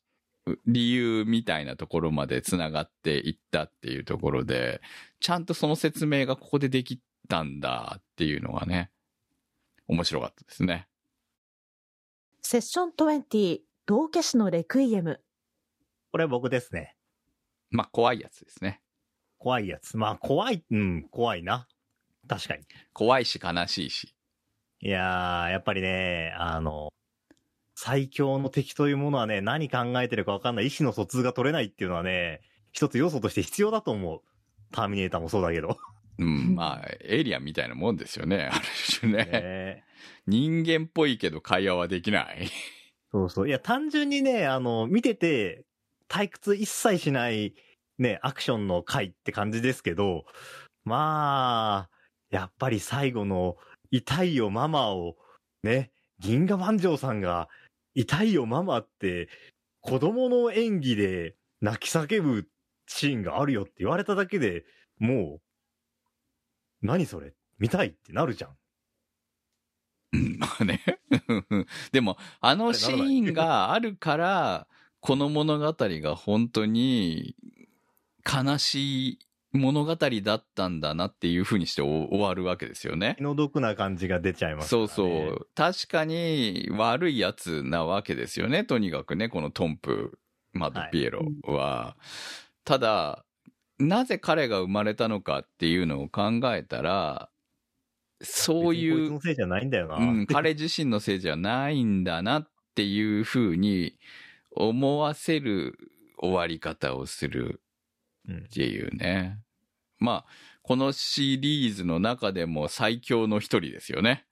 理由みたいなところまで繋がっていったっていうところで、ちゃんとその説明がここでできたんだっていうのがね、面白かったですね。セッション20、道化師のレクイエム。これ僕ですね。まあ怖いやつですね。怖いやつ。まあ怖い、うん、怖いな。確かに。怖いし悲しいし。いやー、やっぱりね、あの、最強の敵というものはね、何考えてるか分かんない意思の疎通が取れないっていうのはね、一つ要素として必要だと思う。ターミネーターもそうだけど。うん、まあ、エイリアンみたいなもんですよね。ある種ね。ね人間っぽいけど会話はできない。そうそう。いや、単純にね、あの、見てて、退屈一切しない、ね、アクションの回って感じですけど、まあ、やっぱり最後の、痛いよママをね、銀河万丈さんが、痛いよママって、子供の演技で泣き叫ぶシーンがあるよって言われただけでもう、何それ？見たい？ってなるじゃん。まあね。でも、あのシーンがあるから、この物語が本当に悲しい物語だったんだなっていう風にして終終わるわけですよね気。の毒な感じが出ちゃいますからそうね。そう。確かに悪いやつなわけですよね。とにかくね、このトンプ、マッドピエロは。ただ、なぜ彼が生まれたのかっていうのを考えたら、そういうのせいじゃないんだよな。うん、彼自身のせいじゃないんだなっていうふうに思わせる終わり方をするうんっていうね。まあ、このシリーズの中でも最強の一人ですよね。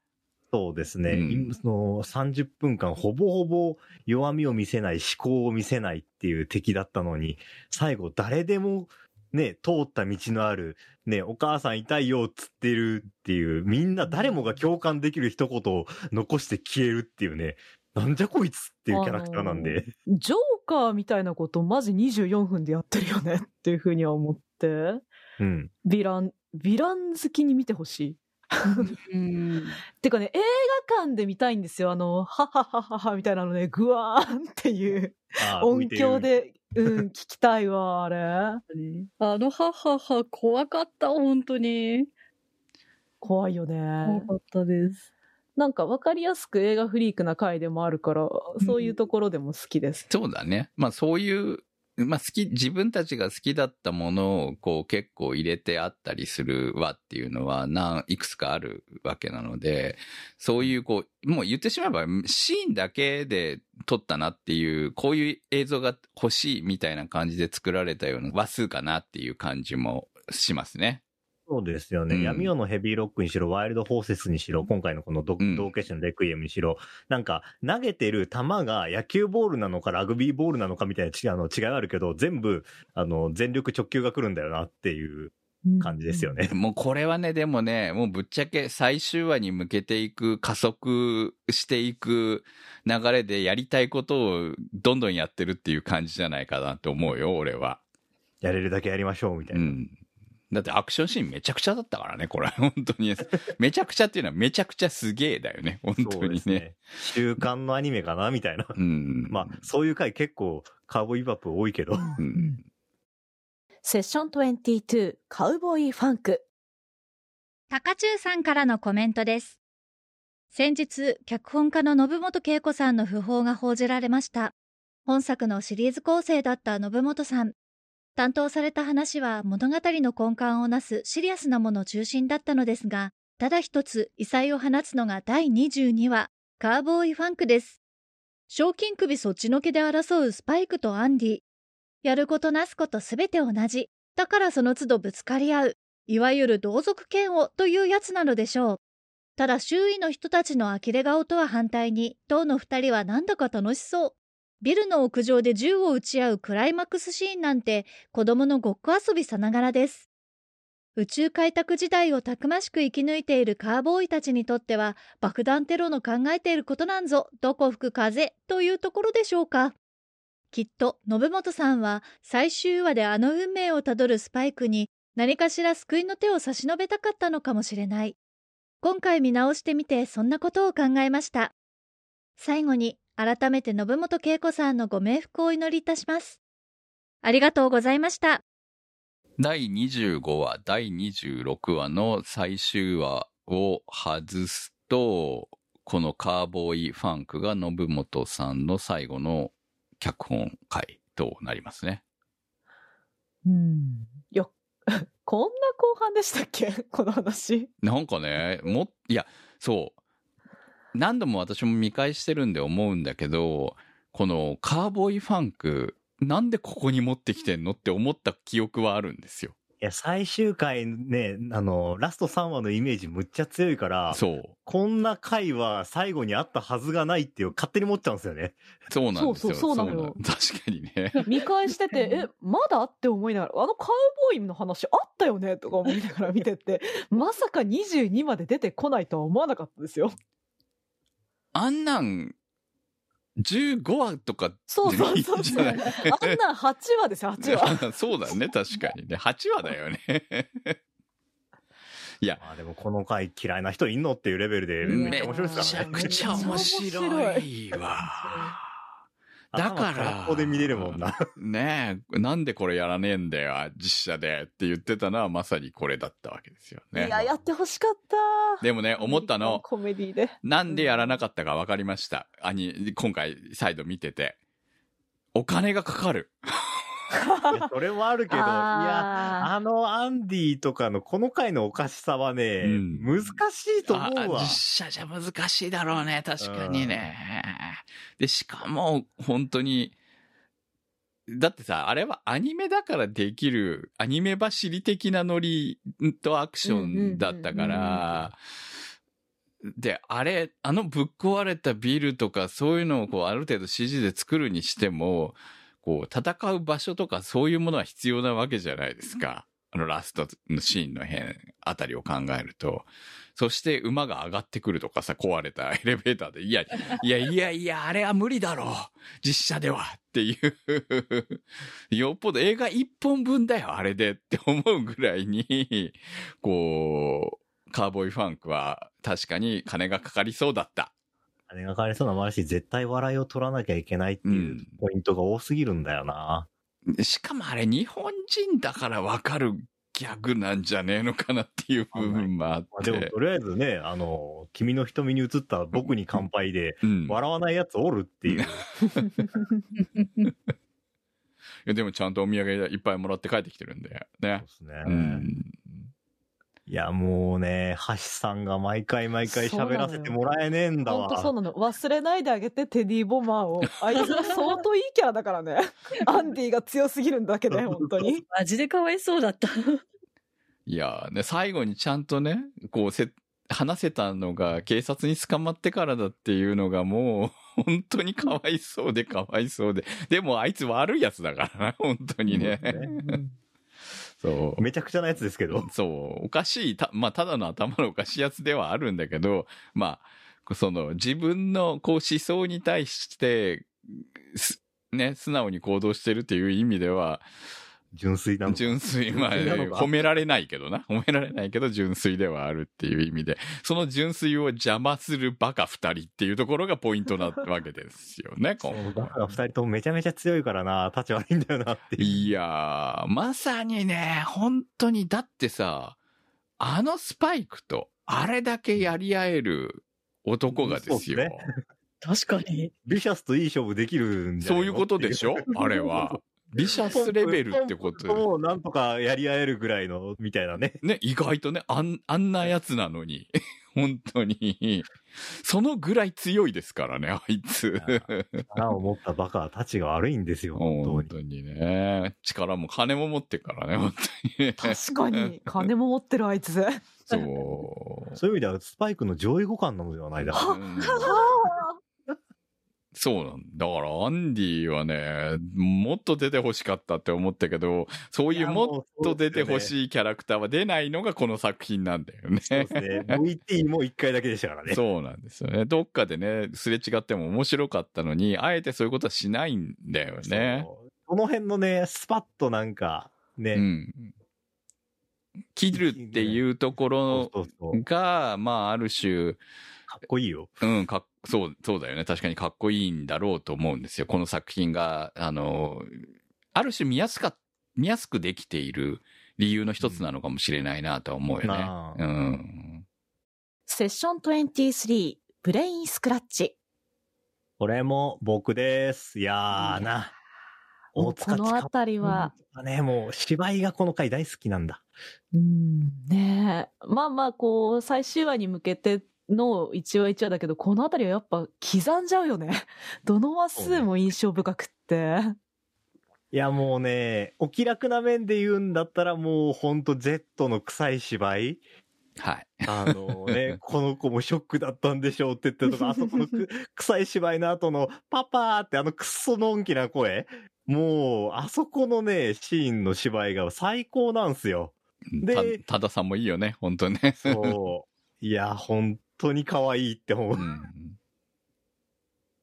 そうですね。うん今その30分間ほぼほぼ弱みを見せない、思考を見せないっていう敵だったのに、最後誰でもね、通った道のある、ね、お母さん痛いよっつってるっていう、みんな誰もが共感できる一言を残して消えるっていうね、なんじゃこいつっていうキャラクターなんで。ジョーカーみたいなことマジ24分でやってるよねっていうふうには思って、うん。ヴィラン、ヴィラン好きに見てほしい。うん。てかね、映画館で見たいんですよ。あの、はははははみたいなのね、グワーンっていう音響。で、うん、聞きたいわ、あれ。あの、ははは、怖かった、本当に。怖いよ怖ね。かったです。なんか分かりやすく映画フリークな回でもあるから、そういうところでも好きです。そうだね。まあそういう、まあ好き、自分たちが好きだったものをこう結構入れてあったりする輪っていうのは何、いくつかあるわけなので、そういうこう、もう言ってしまえばシーンだけで撮ったなっていう、こういう映像が欲しいみたいな感じで作られたような話数かなっていう感じもしますね。そうですよね。うん闇夜のヘビーロックにしろ、ワイルドホーセスにしろ、今回のこのドうん道化師のレクイエムにしろ、なんか、投げてる球が野球ボールなのかラグビーボールなのかみたいなあの違いはあるけど、全部、あの、全力直球が来るんだよなっていう感じですよね。もうこれはね、でもね、もうぶっちゃけ最終話に向けていく、加速していく流れでやりたいことをどんどんやってるっていう感じじゃないかなと思うよ、俺は。やれるだけやりましょうみたいうな。ん。だってアクションシーンめちゃくちゃだったからね、これ。本当に。めちゃくちゃっていうのはめちゃくちゃすげえだよね、本当そうにね。ですね。週刊のアニメかなみたいな。うん。まあ、そういう回結構、カーボーイビバップ多いけど。うん。セッション22カウボーイファンク。高中さんからのコメントです。先日、脚本家の信本恵子さんの訃報が報じられました。本作のシリーズ構成だった信本さん。担当された話は物語の根幹をなすシリアスなもの中心だったのですが、ただ一つ異彩を放つのが第22話、カーボーイファンクです。賞金首そっちのけで争うスパイクとアンディ。やることなすことすべて同じ。だからその都度ぶつかり合う。いわゆる同族嫌悪というやつなのでしょう。ただ周囲の人たちの呆れ顔とは反対に、当の二人はなんだか楽しそう。ビルの屋上で銃を撃ち合うクライマックスシーンなんて子供のごっこ遊びさながらです。宇宙開拓時代をたくましく生き抜いているカーボーイたちにとっては爆弾テロの考えていることなんぞ、どこ吹く風というところでしょうか。きっと信本さんは最終話であの運命をたどるスパイクに何かしら救いの手を差し伸べたかったのかもしれない。今回見直してみてそんなことを考えました。最後に改めて信本恵子さんのご冥福をお祈りいたします。ありがとうございました。第25話、第26話の最終話を外すと、このカーボーイファンクが信本さんの最後の脚本会となりますね。うん。いや、こんな後半でしたっけ？この話。なんかね、も、いや、そう。何度も私も見返してるんで思うんだけど、このカーボーイファンク、なんでここに持ってきてんのって思った記憶はあるんですよ。いや、最終回ね、あの、ラスト3話のイメージむっちゃ強いから、そう。こんな回は最後にあったはずがないっていう勝手に思っちゃうんですよね。そうなんですよ。そうそうそうなのよ確かにね。見返してて、え、まだって思いながら、あのカウボーイの話あったよねとか思いながら見てて、まさか22まで出てこないとは思わなかったですよ。あんなん、15話とかそうそうそうそう。じゃないあんな8話ですよ、8話。そうだね、確かにね。8話だよね。いや、まあでもこの回嫌いな人いんのっていうレベルでめっちゃ面白いですからね。めちゃくちゃ面白いわ。だから頭空っぽで見れるもんな。ねえ、なんでこれやらねえんだよ、実写でって言ってたのはまさにこれだったわけですよね。いや、やってほしかった。でもね、思ったの、コメディで。なんでやらなかったか分かりました。アニ、今回再度見てて。お金がかかる。いやそれもあるけど、いや、ああのアンディとかのこの回のおかしさはね、うん。難しいと思うわ。あ。実写じゃ難しいだろうね、確かにね。で、しかも、本当に、だってさ、あれはアニメだからできる、アニメ走り的なノリとアクションだったから、で、あれ、あのぶっ壊れたビルとかそういうのをこうある程度指示で作るにしても、こう戦う場所とかそういうものは必要なわけじゃないですか。あのラストのシーンの辺あたりを考えると。そして馬が上がってくるとかさ、壊れたエレベーターで、いや、いやいやいや、あれは無理だろう実写ではっていう。よっぽど映画一本分だよ、あれでって思うぐらいに、こう、カーボーイファンクは確かに金がかかりそうだった。金がかかりそうなもあるし、絶対笑いを取らなきゃいけないっていううんポイントが多すぎるんだよな。しかもあれ日本人だからわかるギャグなんじゃねえのかなっていう部分もあっまあ、でも、て。とりあえずね、あの、君の瞳に映った僕に乾杯で、うん。い笑わないやつおるっていう。やでもちゃんとお土産いっぱいもらって帰ってきてるんで。ね。そうですね。うん。いや、もうね、橋さんが毎回毎回喋らせてもらえねえんだ本当そうわ。なの。忘れないであげて、テディ・ボマーを。あいつは相当いいキャラだからね。アンディが強すぎるんだけで、本当に。マジでかわいそうだった。いや、ね、最後にちゃんとね、こうせ、話せたのが警察に捕まってからだっていうのがもう、本当にかわいそうでかわいそうで。でもあいつ悪いやつだからな、本当にね。そう。めちゃくちゃなやつですけど。そう、おかしい、た、まあ、ただの頭のおかしいやつではあるんだけど、まあ、その、自分の、こう、思想に対して、すね、素直に行動してるっていう意味では、純粋なの。純粋、まあ、褒められないけどな。褒められないけど、純粋ではあるっていう意味で、その純粋を邪魔するバカ二人っていうところがポイントなわけですよね、そ今うだから二人ともめちゃめちゃ強いからな、立ち悪いんだよなっていう。いやー、まさにね、本当に、だってさ、あのスパイクと、あれだけやり合える男がですよ。そうっ確かに。ビシャスといい勝負できるんじゃないの？そういうことでしょ？あれは。ビシャスレベルってことで。もうなんとかやり合えるぐらいの、みたいなね。ね、意外とね、あん、あんなやつなのに。本当に。そのぐらい強いですからね、あいつ。力を持ったバカは立ちが悪いんですよ、本当に。本当にね。力も金も持ってるからね、本当にね。確かに。金も持ってるあいつ。そう。そういう意味では、スパイクの上位互換なのではないだろう。うんそうなんだ。だから、アンディはね、もっと出て欲しかったって思ったけど、そういうもっと出て欲いしいキャラクターは出ないのがこの作品なんだよね。や。そうですね。VT も一回だけでしたからね。そうなんですよね。どっかでね、すれ違っても面白かったのに、あえてそういうことはしないんだよね。この辺のね、スパッとなんか、ね。うん。切るっていうところが、まあ、ある種、かっこいいよ。うん、かっ、そう、そうだよね。確かにかっこいいんだろうと思うんですよ。この作品が、あの、ある種見やすか、見やすくできている理由の一つなのかもしれないなとは思うよね。うん。セッション23、ブレインスクラッチ。これも僕です。いやーな。もう大塚このあたりは、うんね、もう芝居がこの回大好きなんだ。うん、ねえ。まあまあ、こう、最終話に向けての一話一話だけど、このあたりはやっぱ刻んじゃうよね。どの話数も印象深くって。いやもうね、お気楽な面で言うんだったらもうほんと Z の臭い芝居。はい。あのね、この子もショックだったんでしょうって言ってるとか、あそこのく 臭い芝居の後のパパーってあのくっそのんきな声。もう、あそこのね、シーンの芝居が最高なんすよ。でた、たださんもいいよね、本当ね。そう。いや、本当に可愛いって思うう。ん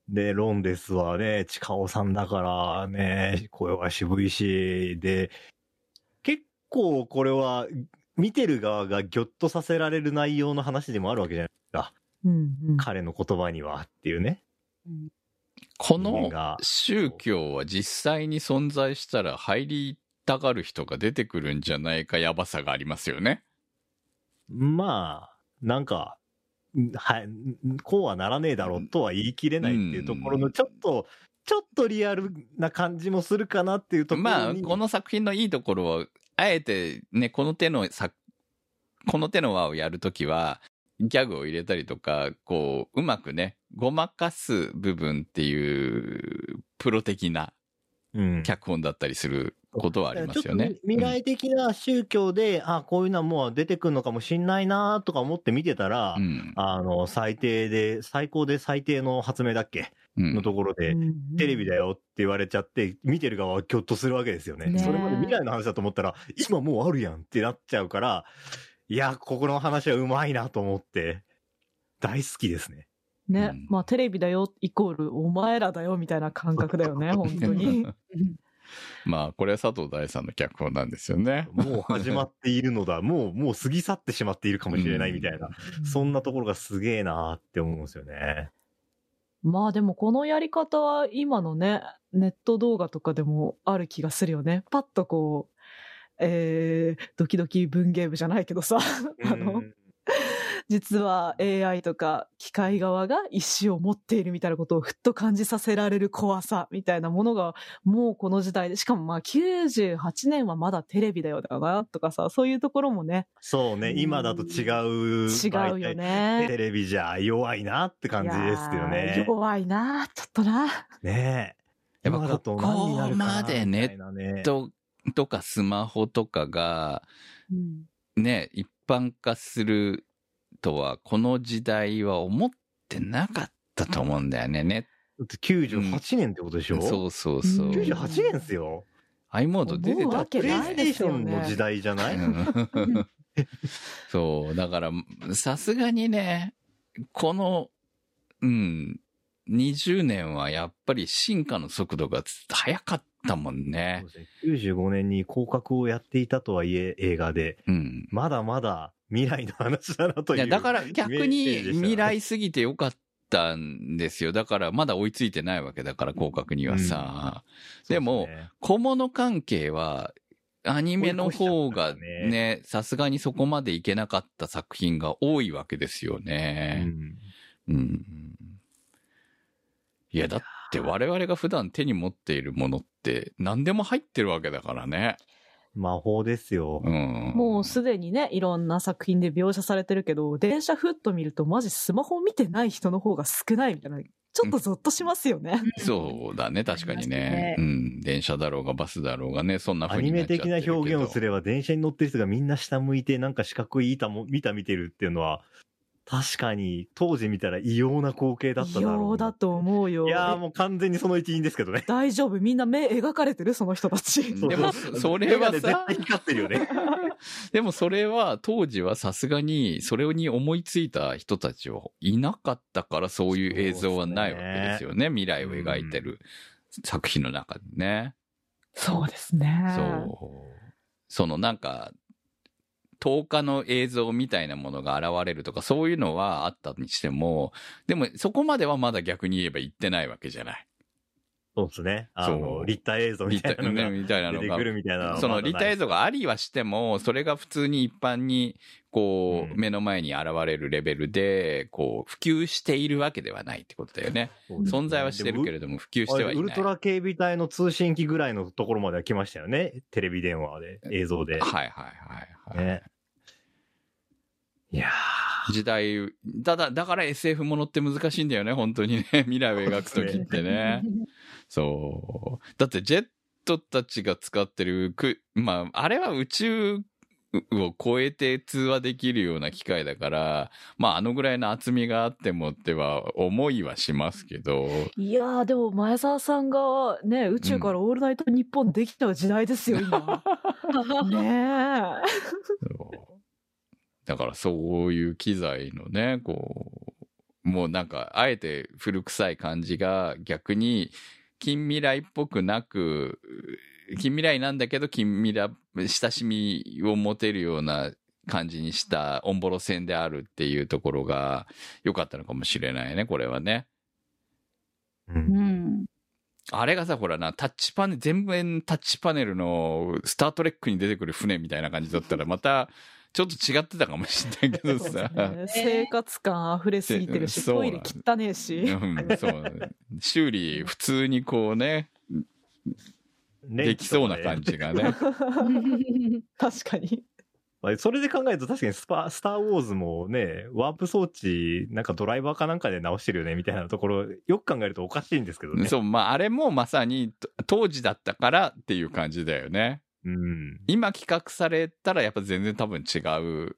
で、ロンデスはね、チカオさんだからね、声は渋いし、で、結構これは、見てる側がギョッとさせられる内容の話でもあるわけじゃないですか。うんうん。彼の言葉にはっていうね。この宗教は実際に存在したら入りたがる人が出てくるんじゃないかやばさがありますよね。まあ、なんか、んはい、んこうはならねえだろうとは言い切れないっていうところの、ちょっと、ちょっとリアルな感じもするかなっていうところまあ、に。この作品のいいところは、あえてね、この手のさ、この手の輪をやるときは、ギャグを入れたりとか、こう、うまくね、ごまかす部分っていう、プロ的なうん、脚本だったりすることはありますよねちょっと。未来的な宗教で、あこういうのはもう出てくるのかもしんないなとか思って見てたら、うん。あの、最低で、最高で最低の発明だっけ？うんのところで、テレビだよって言われちゃって、見てる側はぎょっとするわけですよね。ねえそれまで未来の話だと思ったら、今もうあるやんってなっちゃうから、いや、ここの話はうまいなと思って、大好きですね。ね、うんまあテレビだよイコールお前らだよみたいな感覚だよね、本当に。まあ、これは佐藤大さんの脚本なんですよね。もう始まっているのだ、もう、もう過ぎ去ってしまっているかもしれないみたいな、そんなところがすげえなって思うんですよね。まあでもこのやり方は今のね、ネット動画とかでもある気がするよね。パッとこう、えー、ドキドキ文芸部じゃないけどさ、あのう、ん 実は AI とか機械側が意思を持っているみたいなことをふっと感じさせられる怖さみたいなものがもうこの時代で、しかもまあ98年はまだテレビだよだなとかさ、そういうところもね、そうね、今だと違う。違うよね。テレビじゃ弱いなって感じですよいやーね。弱いなちょっとな。ねえ。やっぱここまでネッみたいなねと、とかスマホとかが、うんね、一般化するとは、この時代は思ってなかったと思うんだよね。ねだって98年ってことでしょ、そうそうそう。うん98年ですよ。i モード出てたプレイステーないですよションの時ね。代じゃない、うん そう、だから、さすがにね、この、うん、20年はやっぱり進化の速度が速かったもんねそう。ですね95年に広角をやっていたとはいえ映画で、うん。まだまだ未来の話だなという。いや、だから逆に未来すぎてよかったんですよ。だからまだ追いついてないわけだから、広角にはさ。でもそうすね小物関係は、アニメの方がね、さすがにそこまでいけなかった作品が多いわけですようね。んうん。いや、だって我々が普段手に持っているものって何でも入ってるわけだからね。魔法ですよ。うん。もうすでにね、いろんな作品で描写されてるけど、電車ふっと見るとマジスマホ見てない人の方が少ないみたいな、ちょっとゾッとしますよね。そうだね、確かにね。ますうん。電車だろうがバスだろうがね、そんなア風になっちゃってニメ的な表現をすれば、電車に乗ってる人がみんな下向いて、なんか四角い板も、見た見てるっていうのは、確かに、当時見たら異様な光景だった異だろうな。様だと思うよ。いやーえもう完全にその一員ですけどね。大丈夫みんな目描かれてるその人たち。でもそれはさ絶対光ってるよね。でもそれは当時はさすがにそれに思いついた人たちはいなかったからそういう映像はないわけですよね。未来を描いてる作品の中でね。そうですね。そう。そのなんか、10日の映像みたいなものが現れるとかそういうのはあったにしても、でもそこまではまだ逆に言えば言ってないわけじゃない。そうですね。あその、う立体映像みたいなのがみたいなのが出てくるみたいな。その立体映像がありはしても、それが普通に一般に、こう、うん目の前に現れるレベルで、こう、普及しているわけではないってことだよね。存在はしてるけれども、普及してはいない。ウルトラ警備隊の通信機ぐらいのところまでは来ましたよね。テレビ電話で、映像で。はいはいはいはい。ね。いや時代、ただ、だから SF ものって難しいんだよね、本当にね。未来を描くときってね。そう。だってジェットたちが使ってるく、まあ、あれは宇宙を超えて通話できるような機械だから、まあ、あのぐらいの厚みがあってもっては思いはしますけど、いやー、でも前澤さんがね、宇宙からオールナイト日本できた時代ですよ、今。ねだからそういう機材のね、こう、もうなんか、あえて古臭い感じが逆に近未来っぽくなく、近未来なんだけど近未来、親しみを持てるような感じにしたオンボロ線であるっていうところが良かったのかもしれないね、これはね。う。うんん。あれがさ、ほらな、タッチパネル、全面タッチパネルのスタートレックに出てくる船みたいな感じだったら、また、ちょっと違ってたかもしれないけどさ。ね生活感溢れすぎてるし、そうトイレ汚ねえし。うん、そう。修理、普通にこうね、できそうな感じがね。確かに。まあそれで考えると確かにスパ、スターウォーズもね、ワープ装置、なんかドライバーかなんかで直してるよね、みたいなところ、よく考えるとおかしいんですけどね。そう、まあ、あれもまさにと当時だったからっていう感じだよね。うん。今企画されたらやっぱ全然多分違う。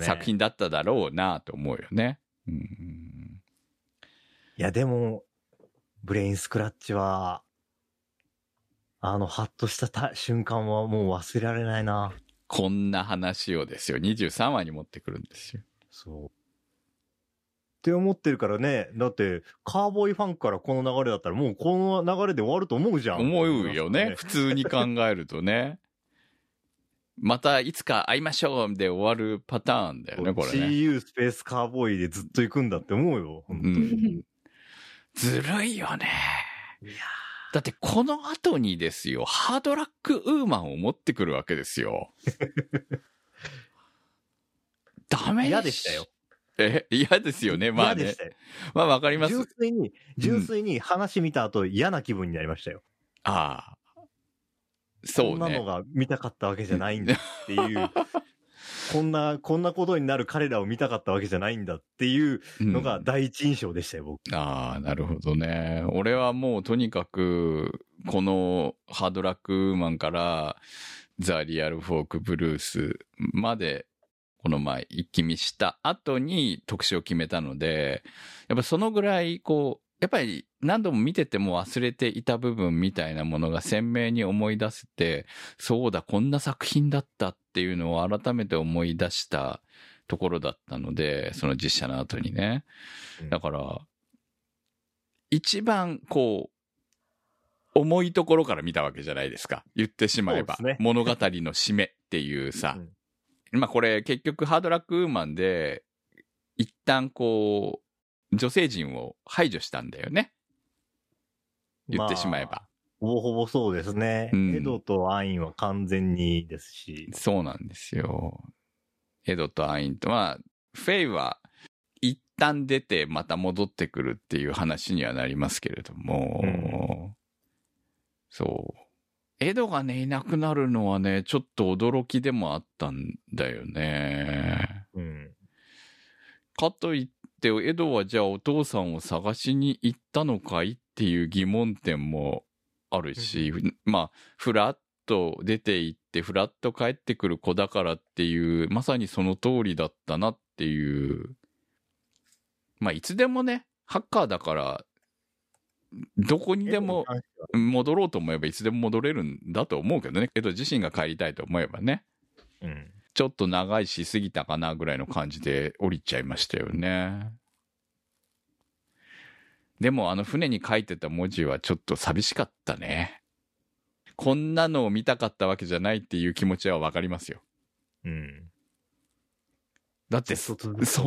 作品だっただろうなと思うよね。うん。いや、でも、ブレインスクラッチは、あの、ハッとしたた瞬間はもう忘れられないな。こんな話をですよ。23話に持ってくるんですよ。そう。って思ってるからね。だって、カーボーイファンからこの流れだったら、もうこの流れで終わると思うじゃん。思うよね。普通に考えるとね。またいつか会いましょうで終わるパターンだよね、これね。CU スペースカーボーイでずっと行くんだって思うよ。うに。ん。ずるいよね。だってこの後にですよ、ハードラックウーマンを持ってくるわけですよ。ダメ嫌でしたよ。。え、嫌ですよね、まあね嫌でし。たよ。まあわかります。純粋に、純粋に話見た後嫌な気分になりましたよ。ああ。そうね。こんなのが見たかったわけじゃないんだっていう、こんな、こんなことになる彼らを見たかったわけじゃないんだっていうのがうん第一印象でしたよ、僕。ああ、なるほどね。俺はもうとにかく、このハードラックウーマンから、ザ・リアル・フォーク・ブルースまで、この前一気見した後に特集を決めたので、やっぱそのぐらい、こう、やっぱり何度も見てても忘れていた部分みたいなものが鮮明に思い出せて、そうだ、こんな作品だったっていうのを改めて思い出したところだったので、その実写の後にね。だから、一番こう、重いところから見たわけじゃないですか。言ってしまえば。ね物語の締めっていうさ。まあこれ結局ハードラックウーマンで、一旦こう、女性陣を排除したんだよね。言ってしまえば。あほぼほぼそうですね。うんエドとアインは完全にですし。そうなんですよ。エドとアインと、まあ、フェイは一旦出てまた戻ってくるっていう話にはなりますけれども、うんそう。エドがね、いなくなるのはね、ちょっと驚きでもあったんだよね。うん。かといって、エドはじゃあお父さんを探しに行ったのかいっていう疑問点もあるし、まあ、ふらっと出て行って、ふらっと帰ってくる子だからっていう、まさにその通りだったなっていう。まあ、いつでもね、ハッカーだから、どこにでも戻ろうと思えばいつでも戻れるんだと思うけどね。エド自身が帰りたいと思えばね。うん。ちょっと長いし過ぎたかなぐらいの感じで降りちゃいましたよね。でもあの船に書いてた文字はちょっと寂しかったね。こんなのを見たかったわけじゃないっていう気持ちはわかりますよ。うん。だってそ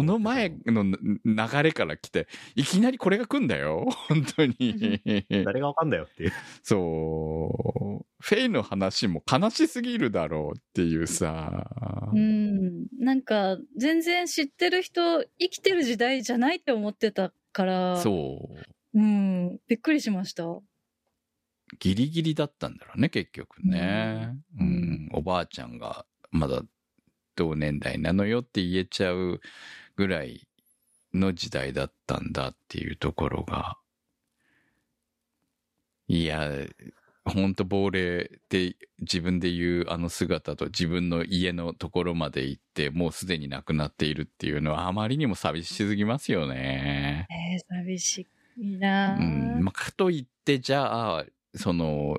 の前の流れから来て、いきなりこれが来んだよ。本当に。誰がわかんだよっていう。そう。フェイの話も悲しすぎるだろうっていうさ。うん。なんか、全然知ってる人、生きてる時代じゃないって思ってたから、そう。う。ん。びっくりしました。ギリギリだったんだろうね、結局ね。う。うんんおばあちゃんがまだ同年代なのよって言えちゃうぐらいの時代だったんだっていうところが。いや、ほんと亡霊って自分で言うあの姿と自分の家のところまで行ってもうすでに亡くなっているっていうのはあまりにも寂しすぎますよね。えー、寂しいなうんまあ、かといって、じゃあ、その、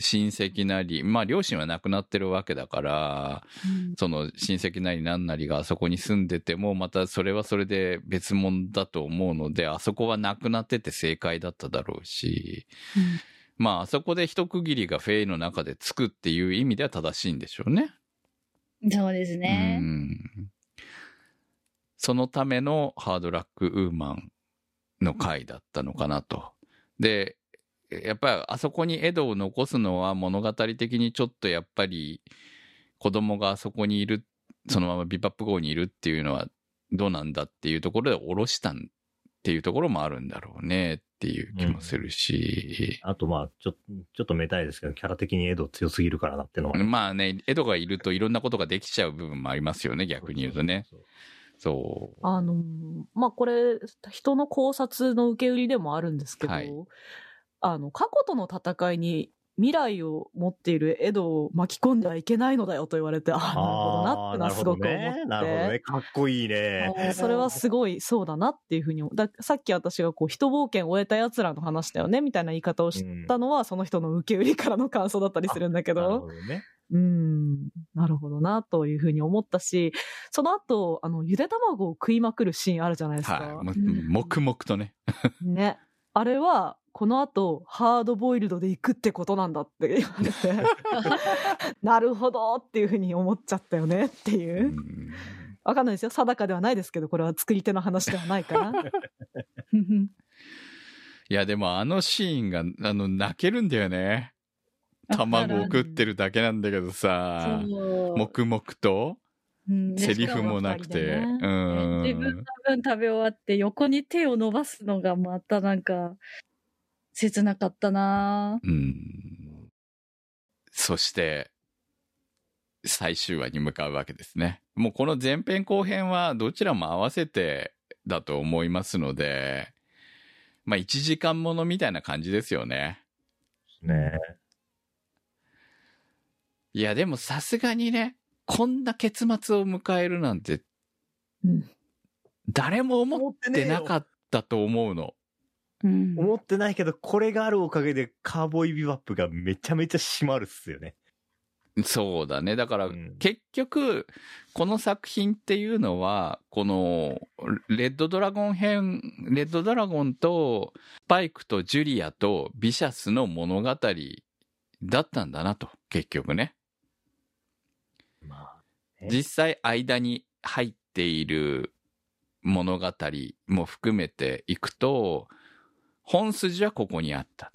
親戚なり、まあ両親は亡くなってるわけだから、うんその親戚なりなんなりがあそこに住んでても、またそれはそれで別物だと思うので、あそこはなくなってて正解だっただろうし、まああそこで一区切りがフェイの中でつくっていう意味では正しいんでしょうね。そうですね。うんそのためのハードラックウーマンの回だったのかなと。で、やっぱりあそこにエドを残すのは物語的にちょっとやっぱり子供があそこにいる、そのままビバップ号にいるっていうのはどうなんだっていうところで下ろしたんっていうところもあるんだろうねっていう気もするし。あとまあ、ちょ、ちょっとめたいですけど、キャラ的にエド強すぎるからなってのは。まあね、エドがいるといろんなことができちゃう部分もありますよね、逆に言うとね。そうそうそう。あのーまあ、これ、人の考察の受け売りでもあるんですけど、はいあの、過去との戦いに未来を持っているエドを巻き込んではいけないのだよと言われて、ああ、なるほどなってのはすごく思って。なるほどね。かっこいいね。それはすごいそうだなっていうふうにださっき私がこう人冒険を終えた奴らの話だよねみたいな言い方をしたのは、その人の受け売りからの感想だったりするんだけなるどほどね。うんなるほどなというふうに思ったしその後あのゆで卵を食いまくるシーンあるじゃないですか、はい。も黙々とね。ねあれはこの後ハードボイルドで行くってことなんだって言われてなるほどっていうふうに思っちゃったよねっていうう。んわかんないですよ。定かではないですけど、これは作り手の話ではないから。いや、でもあのシーンが、あの、泣けるんだよね。卵を食ってるだけなんだけどさ、黙々と、うんセリフもなくて。しかも二人でうん。自分の分食べ終わって横に手を伸ばすのがまたなんか切なかったなうん。そして、最終話に向かうわけですね。もうこの前編後編はどちらも合わせてだと思いますので、まあ1時間ものみたいな感じですよね。ねいやでもさすがにね、こんな結末を迎えるなんてうん誰も思思っってなかったと思うの。うん思ってないけど、これがあるおかげでカーボーイビバップがめちゃめちゃ締まるっすよね。そうだね。だから、うん結局、この作品っていうのは、この、レッドドラゴン編、レッドドラゴンと、スパイクとジュリアとビシャスの物語だったんだなと、結局ね。実際間に入っている物語も含めていくと、本筋はここにあった。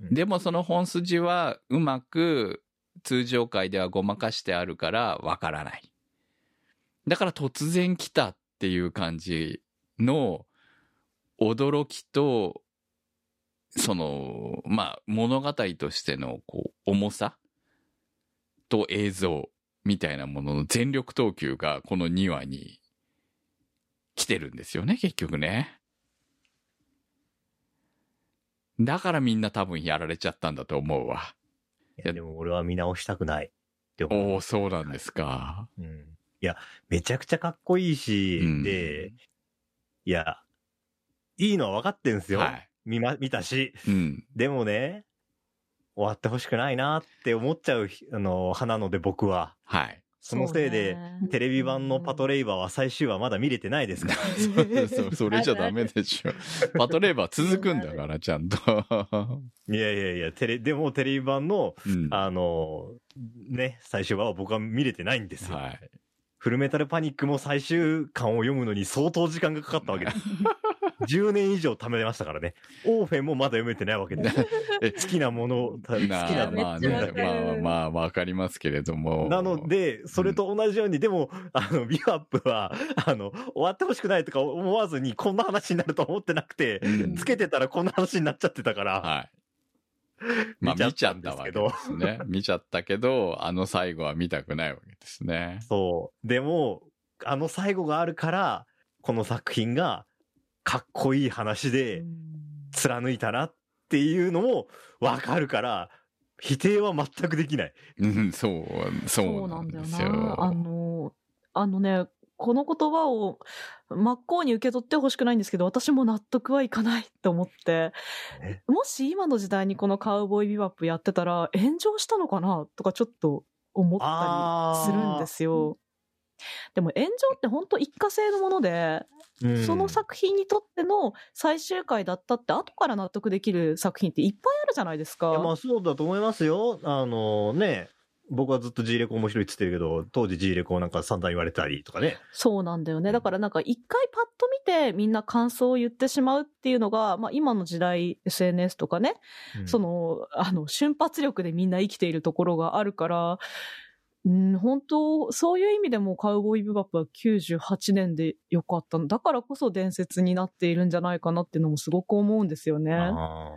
うんでもその本筋はうまく通常回ではごまかしてあるからわからない。だから突然来たっていう感じの驚きと、その、まあ物語としてのこう重さと映像みたいなものの全力投球がこの2話に来てるんですよね、結局ね。だからみんな多分やられちゃったんだと思うわ。いやでも俺は見直したくないって思う。おお、そうなんですか。うん。いや、めちゃくちゃかっこいいし、うんで、いや、いいのは分かってんすよ。はい。見ま、見たし。うん。でもね、終わってほしくないなって思っちゃう、あの、派なので僕は。はい。そのせいで、テレビ版のパトレイバーは最終話まだ見れてないですから。そうそうそれじゃダメでしょ。パトレーバー続くんだから、ちゃんと。いやいやいや、テレ、でもテレビ版の、うん。はあの、ね、最終話は僕は見れてないんですよ。い。フルメタルパニックも最終巻を読むのに相当時間がかかったわけです。10年以上貯めましたからね。オーフェンもまだ読めてないわけで 好きなもの、好きなまあね、まあまあ、わかりますけれども。なので、それと同じように、でも、あの、ビワップは、あの、終わってほしくないとか思わずに、こんな話になると思ってなくて、うんつけてたらこんな話になっちゃってたから、はい。まあ見ちゃったわけですね。見ちゃったけど、あの最後は見たくないわけですね。そう。でも、あの最後があるから、この作品が、かっこいい話で、貫いたなっていうのもわかるから、否定は全くできない。うん、そう、そそううななんんだよですよ。な。あの、あのね、この言葉を真っ向に受け取ってほしくないんですけど、私も納得はいかないと思ってえ、もし今の時代にこのカウボーイビバップやってたら炎上したのかなとかちょっと思ったりするんですよ。でも炎上って本当一過性のもので、うんその作品にとっての最終回だったって後から納得できる作品っていっぱいあるじゃないですか。まあそうだと思いますよ。あのね、僕はずっと G レコ面白いっつってるけど、当時 G レコなんか散々言われたりとかね。そうなんだよね。だからなんか一回パッと見てみんな感想を言ってしまうっていうのが、まあ今の時代 SNS とかね、うんその、あの、瞬発力でみんな生きているところがあるから、うん、本当そういう意味でもカウボーイビバップは98年でよかったの。だからこそ伝説になっているんじゃないかなっていうのもすごく思うんですよね。あ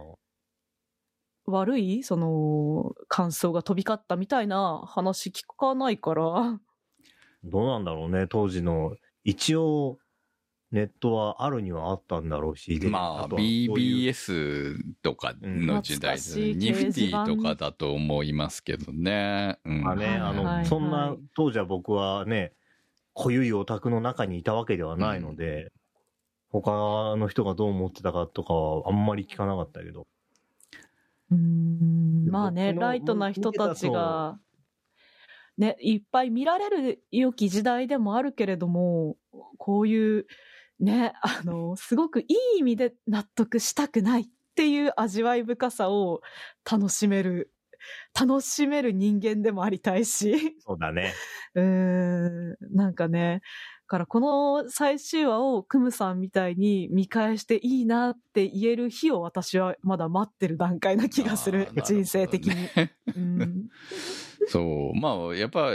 悪い？その、感想が飛び交ったみたいな話聞かないから。ーどうなんだろうね、当時の。一応、ネットはあるにはあったんだろうし。でまあ、BBS とかの時代ですね。うんニフティとかだと思いますけどね。うんまあね、はいあの、はいそんなはい、当時は僕はね、濃ゆいオタクの中にいたわけではないので、他の人がどう思ってたかとかはあんまり聞かなかったけど。うーんまあね、ライトな人たちが、ね、いっぱい見られる良き時代でもあるけれども、こういう、ね、あの、すごくいい意味で納得したくないっていう味わい深さを楽しめる、楽しめる人間でもありたいし、そうだね。うーん、なんかね、だからこの最終話をクムさんみたいに見返していいなって言える日を私はまだ待ってる段階な気がするね人生的に。うんそう。まあ、やっぱ、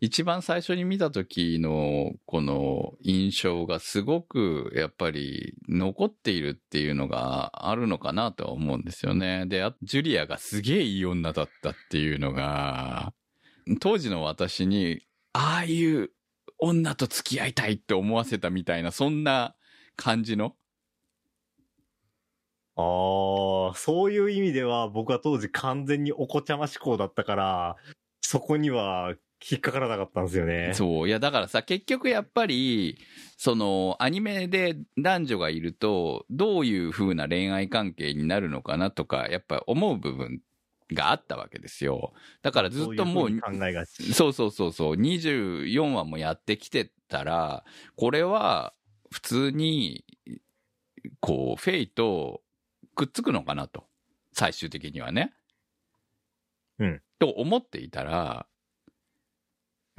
一番最初に見た時の、この印象がすごく、やっぱり、残っているっていうのがあるのかなとは思うんですよね。で、あジュリアがすげえいい女だったっていうのが、当時の私に、ああいう女と付き合いたいって思わせたみたいな、そんな感じの？ああ、そういう意味では僕は当時完全にお子ちゃま思考だったから、そこには引っかからなかったんですよね。そう。いや、だからさ、結局やっぱり、その、アニメで男女がいると、どういう風な恋愛関係になるのかなとか、やっぱ思う部分があったわけですよ。だからずっともう、そうがち。そうそうそうそう、24話もやってきてたら、これは、普通に、こう、フェイとくっつくのかなと。最終的にはね。うん。と思っていたら、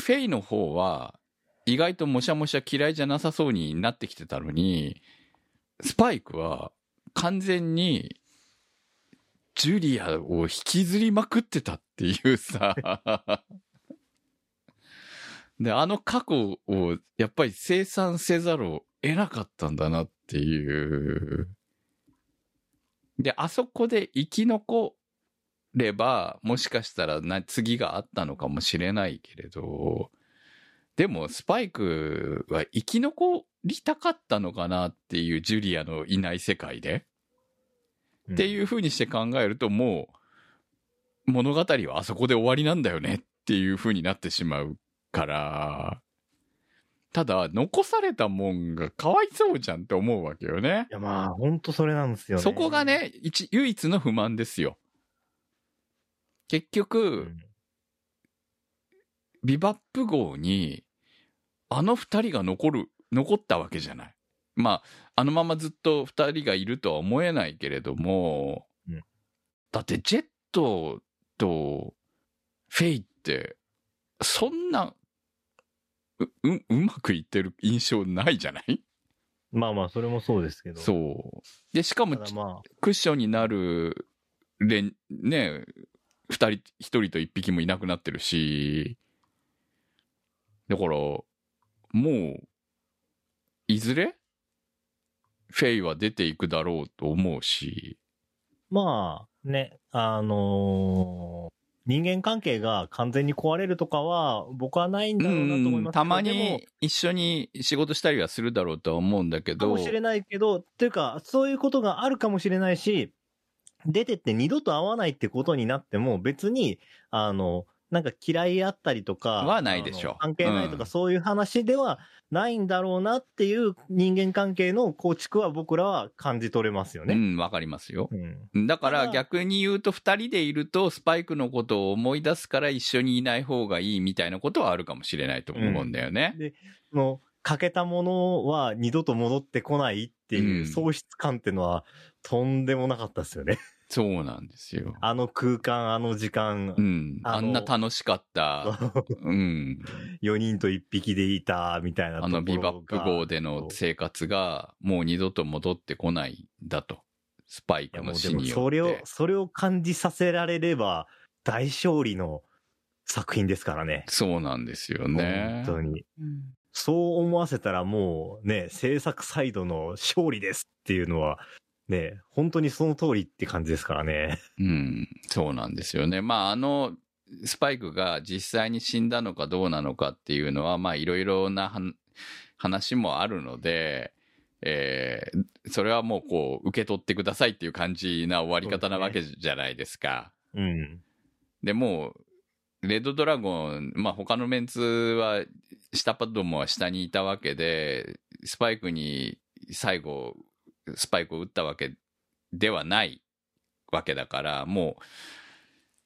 フェイの方は、意外ともしゃもしゃ嫌いじゃなさそうになってきてたのに、スパイクは完全に、ジュリアを引きずりまくってたっていうさ、で、あの過去をやっぱり生産せざるを得なかったんだなっていう。で、あそこで生き残れば、もしかしたらな次があったのかもしれないけれど、でもスパイクは生き残りたかったのかなっていうジュリアのいない世界で、っていう風にして考えるともう物語はあそこで終わりなんだよねっていう風になってしまうから、ただ残されたもんがかわいそうじゃんって思うわけよね。いやまあ、ほんとそれなんですよね。そこがね、一、唯一の不満ですよ。結局、うん、ビバップ号に、あの二人が残る、残ったわけじゃない。まあ、あのままずっと二人がいるとは思えないけれども、うんだってジェットとフェイって、そんな、う、う、うまくいってる印象ないじゃない？まあまあ、それもそうですけど。そう。で、しかもまあ、クッションになる、れん、ね、二人、一人と一匹もいなくなってるし、だから、もう、いずれ、フェイは出ていくだろうと思うし、まあ、ね、あのー人間関係が完全に壊れるとかは、僕はないんだろうなと思いますたまに一緒に仕事したりはするだろうとは思うんだけど、かもしれないけど、っていうか、そういうことがあるかもしれないし、出てって二度と会わないってことになっても、別に、あの、なんか嫌いあったりとか。はないでしょう関係ないとか、うんそういう話ではないんだろうなっていう人間関係の構築は僕らは感じ取れますよね。うん、わかりますよ。うん。だから逆に言うと2人でいるとスパイクのことを思い出すから一緒にいない方がいいみたいなことはあるかもしれないと思うんだよね。その、欠けたものは二度と戻ってこないっていううん喪失感っていうのはとんでもなかったですよね。そうなんですよ。あの空間、あの時間う、ん。あんな楽しかった。うん。4人と1匹でいたみたいなあのビバップ号での生活がもう二度と戻ってこないんだと。スパイクの死によって。もそれを、それを感じさせられれば大勝利の作品ですからね。そうなんですよね。本当に。うんそう思わせたらもうね、制作サイドの勝利ですっていうのは、ね、本当にその通りって感じですからね。うん、そうなんですよね。まあ、あの、スパイクが実際に死んだのかどうなのかっていうのは、まあ、いろいろな話もあるので、えーそれはもうこう、受け取ってくださいっていう感じな終わり方なわけじゃないですか。うん。でもう、レッドドラゴン、まあ他のメンツは、下パッドも下にいたわけで、スパイクに最後、スパイクを打ったわけではないわけだから、もう、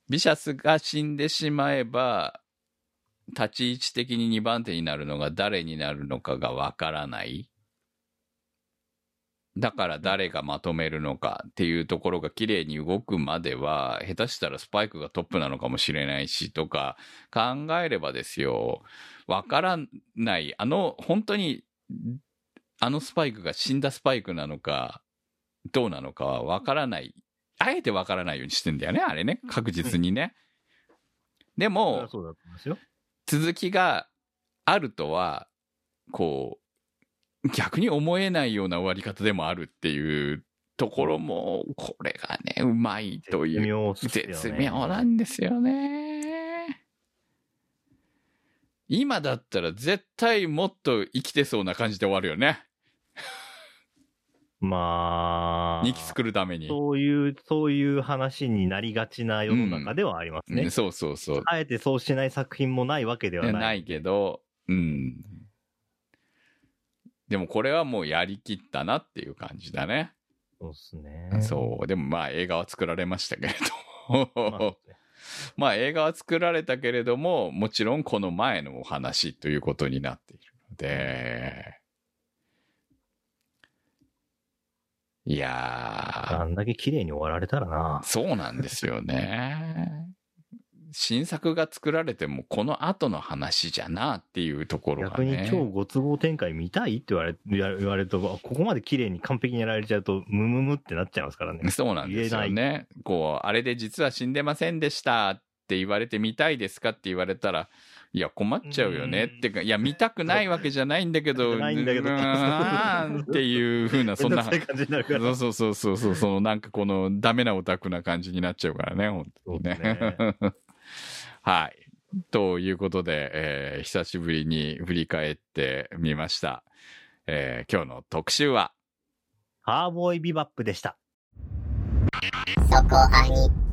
ビシャスが死んでしまえば、立ち位置的に2番手になるのが誰になるのかがわからない。だから誰がまとめるのかっていうところが綺麗に動くまでは、下手したらスパイクがトップなのかもしれないしとか考えればですよ、わからない、あの、本当に、あのスパイクが死んだスパイクなのか、どうなのかはわからない。あえてわからないようにしてんだよね、あれね。確実にね。でも。続きがあるとは、こう、逆に思えないような終わり方でもあるっていうところも、これがね、うまいという。絶妙なんですよね。今だったら絶対もっと生きてそうな感じで終わるよね。まあ。2期作るために。そういう、そういう話になりがちな世の中ではありますね。うんそうそうそう。あえてそうしない作品もないわけではない。ないけど、うん。でもこれはもうやりきったなっていう感じだね。そうですね。そう。でもまあ映画は作られましたけれまあど。まあ映画は作られたけれども、もちろんこの前のお話ということになっているので。いやーあんだけ綺麗に終わられたらな。そうなんですよね。新作が作られてもこの後の話じゃなっていうところが逆にね。超ご都合展開見たいって言われ言われると、あここまで綺麗に完璧にやられちゃうと、ムムムってなっちゃいますからね。そうなんですよね。こう、あれで実は死んでませんでしたって言われて見たいですかって言われたら、いや、困っちゃうよねってか、いや、見たくないわけじゃないんだけど、ないんだけどうーんっていう風な、そんな、めんどくさい感じになるから。そうそうそうそうそう、そのなんかこのダメなオタクな感じになっちゃうからね、本当にね。そうで はい。ということで、えー久しぶりに振り返ってみました。えー今日の特集は、ハーボーイビバップでした。そこ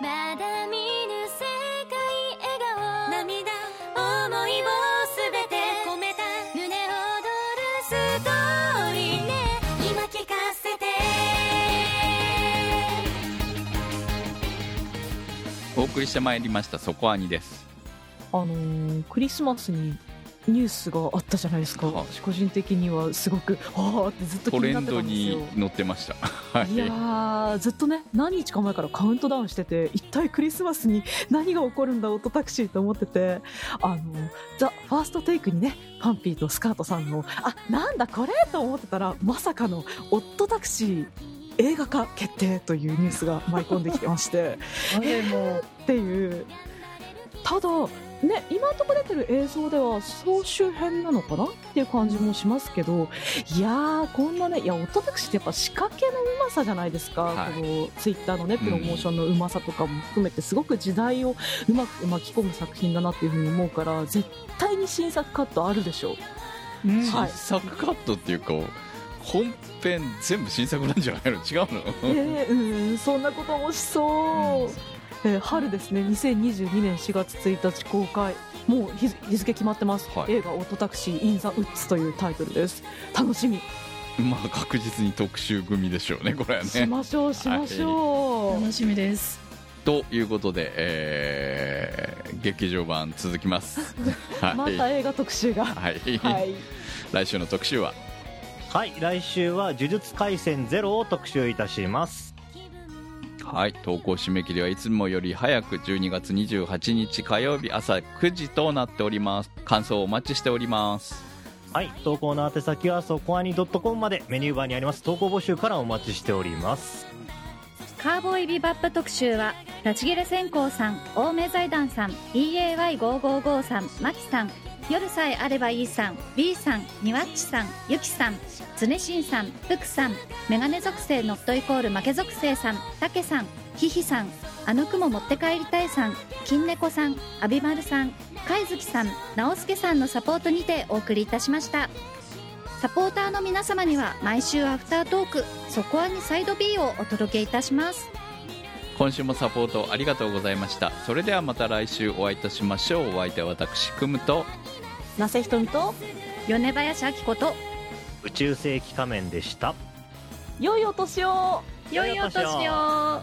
まだ見ぬ世界笑顔。涙。思いをすべて込めた。胸躍るストーリーね。今聞かせて。お送りしてまいりました、そこアニです。あのークリスマスにニュースがあったじゃないですか。は私個人的にはすごくああってずっと気トレになってたンドにんですよ。載ってました。はい。いやーずっとね何日か前からカウントダウンしてて一体クリスマスに 何が起こるんだオットタクシーと思っててあのザ・ファーストテイクにねパンピーとスカートさんのあなんだこれと思ってたらまさかのオットタクシー映画化決定というニュースが舞い込んできてまして。あれもっていう。ただね今のところ出てる映像では総集編なのかなっていう感じもしますけどいやーこんなねいやオトタクシーってやっぱ仕掛けのうまさじゃないですか、はい。このツイッターのねプロモーションのうまさとかも含めてすごく時代をうまく巻き込む作品だなっていうふうに思うから絶対に新作カットあるでしょう。うん。はい。新作カットっていうか本編全部新作なんじゃないの？違うの？えー、うんそんなこともしそう、えー春ですね。2022年4月1日公開。もう日日付決まってます、はい。映画「オットタクシー・イン・ザ・ウッズ」というタイトルです。楽しみ、まあ確実に特集組でしょうねこれはね。しましょうしましょう、楽しみです。ということで、えー劇場版続きます。はい、また映画特集が。はい、はい。来週の特集は？はい。来週は「呪術廻戦ゼロを特集いたしますはい投稿締め切りはいつもより早く12月28日火曜日朝9時となっております。感想をお待ちしております。はい投稿の宛先はそこアニ .com まで。メニューバーにあります。投稿募集からお待ちしております。カーボーイビバップ特集は、ラチギレ線香さん、青梅財団さん、EAY555 さん、マキさん、夜さえあればいいさん、B さん、ニワッチさん、ユキさん、ズネシンさん、フクさん、メガネ属性ノットイコール負け属性さん、タケさん、ヒヒさん、あの雲持って帰りたいさん、金猫さん、アビマルさん、貝月さん、直輔さんのサポートにてお送りいたしました。サポーターの皆様には毎週アフタートーク、そこはにサイド B をお届けいたします。今週もサポートありがとうございましたそれではまた来週お会いいたしましょうお相手は私くむと那瀬ひとみと米林明子と宇宙世紀仮面でした。良いお年を。良いお年を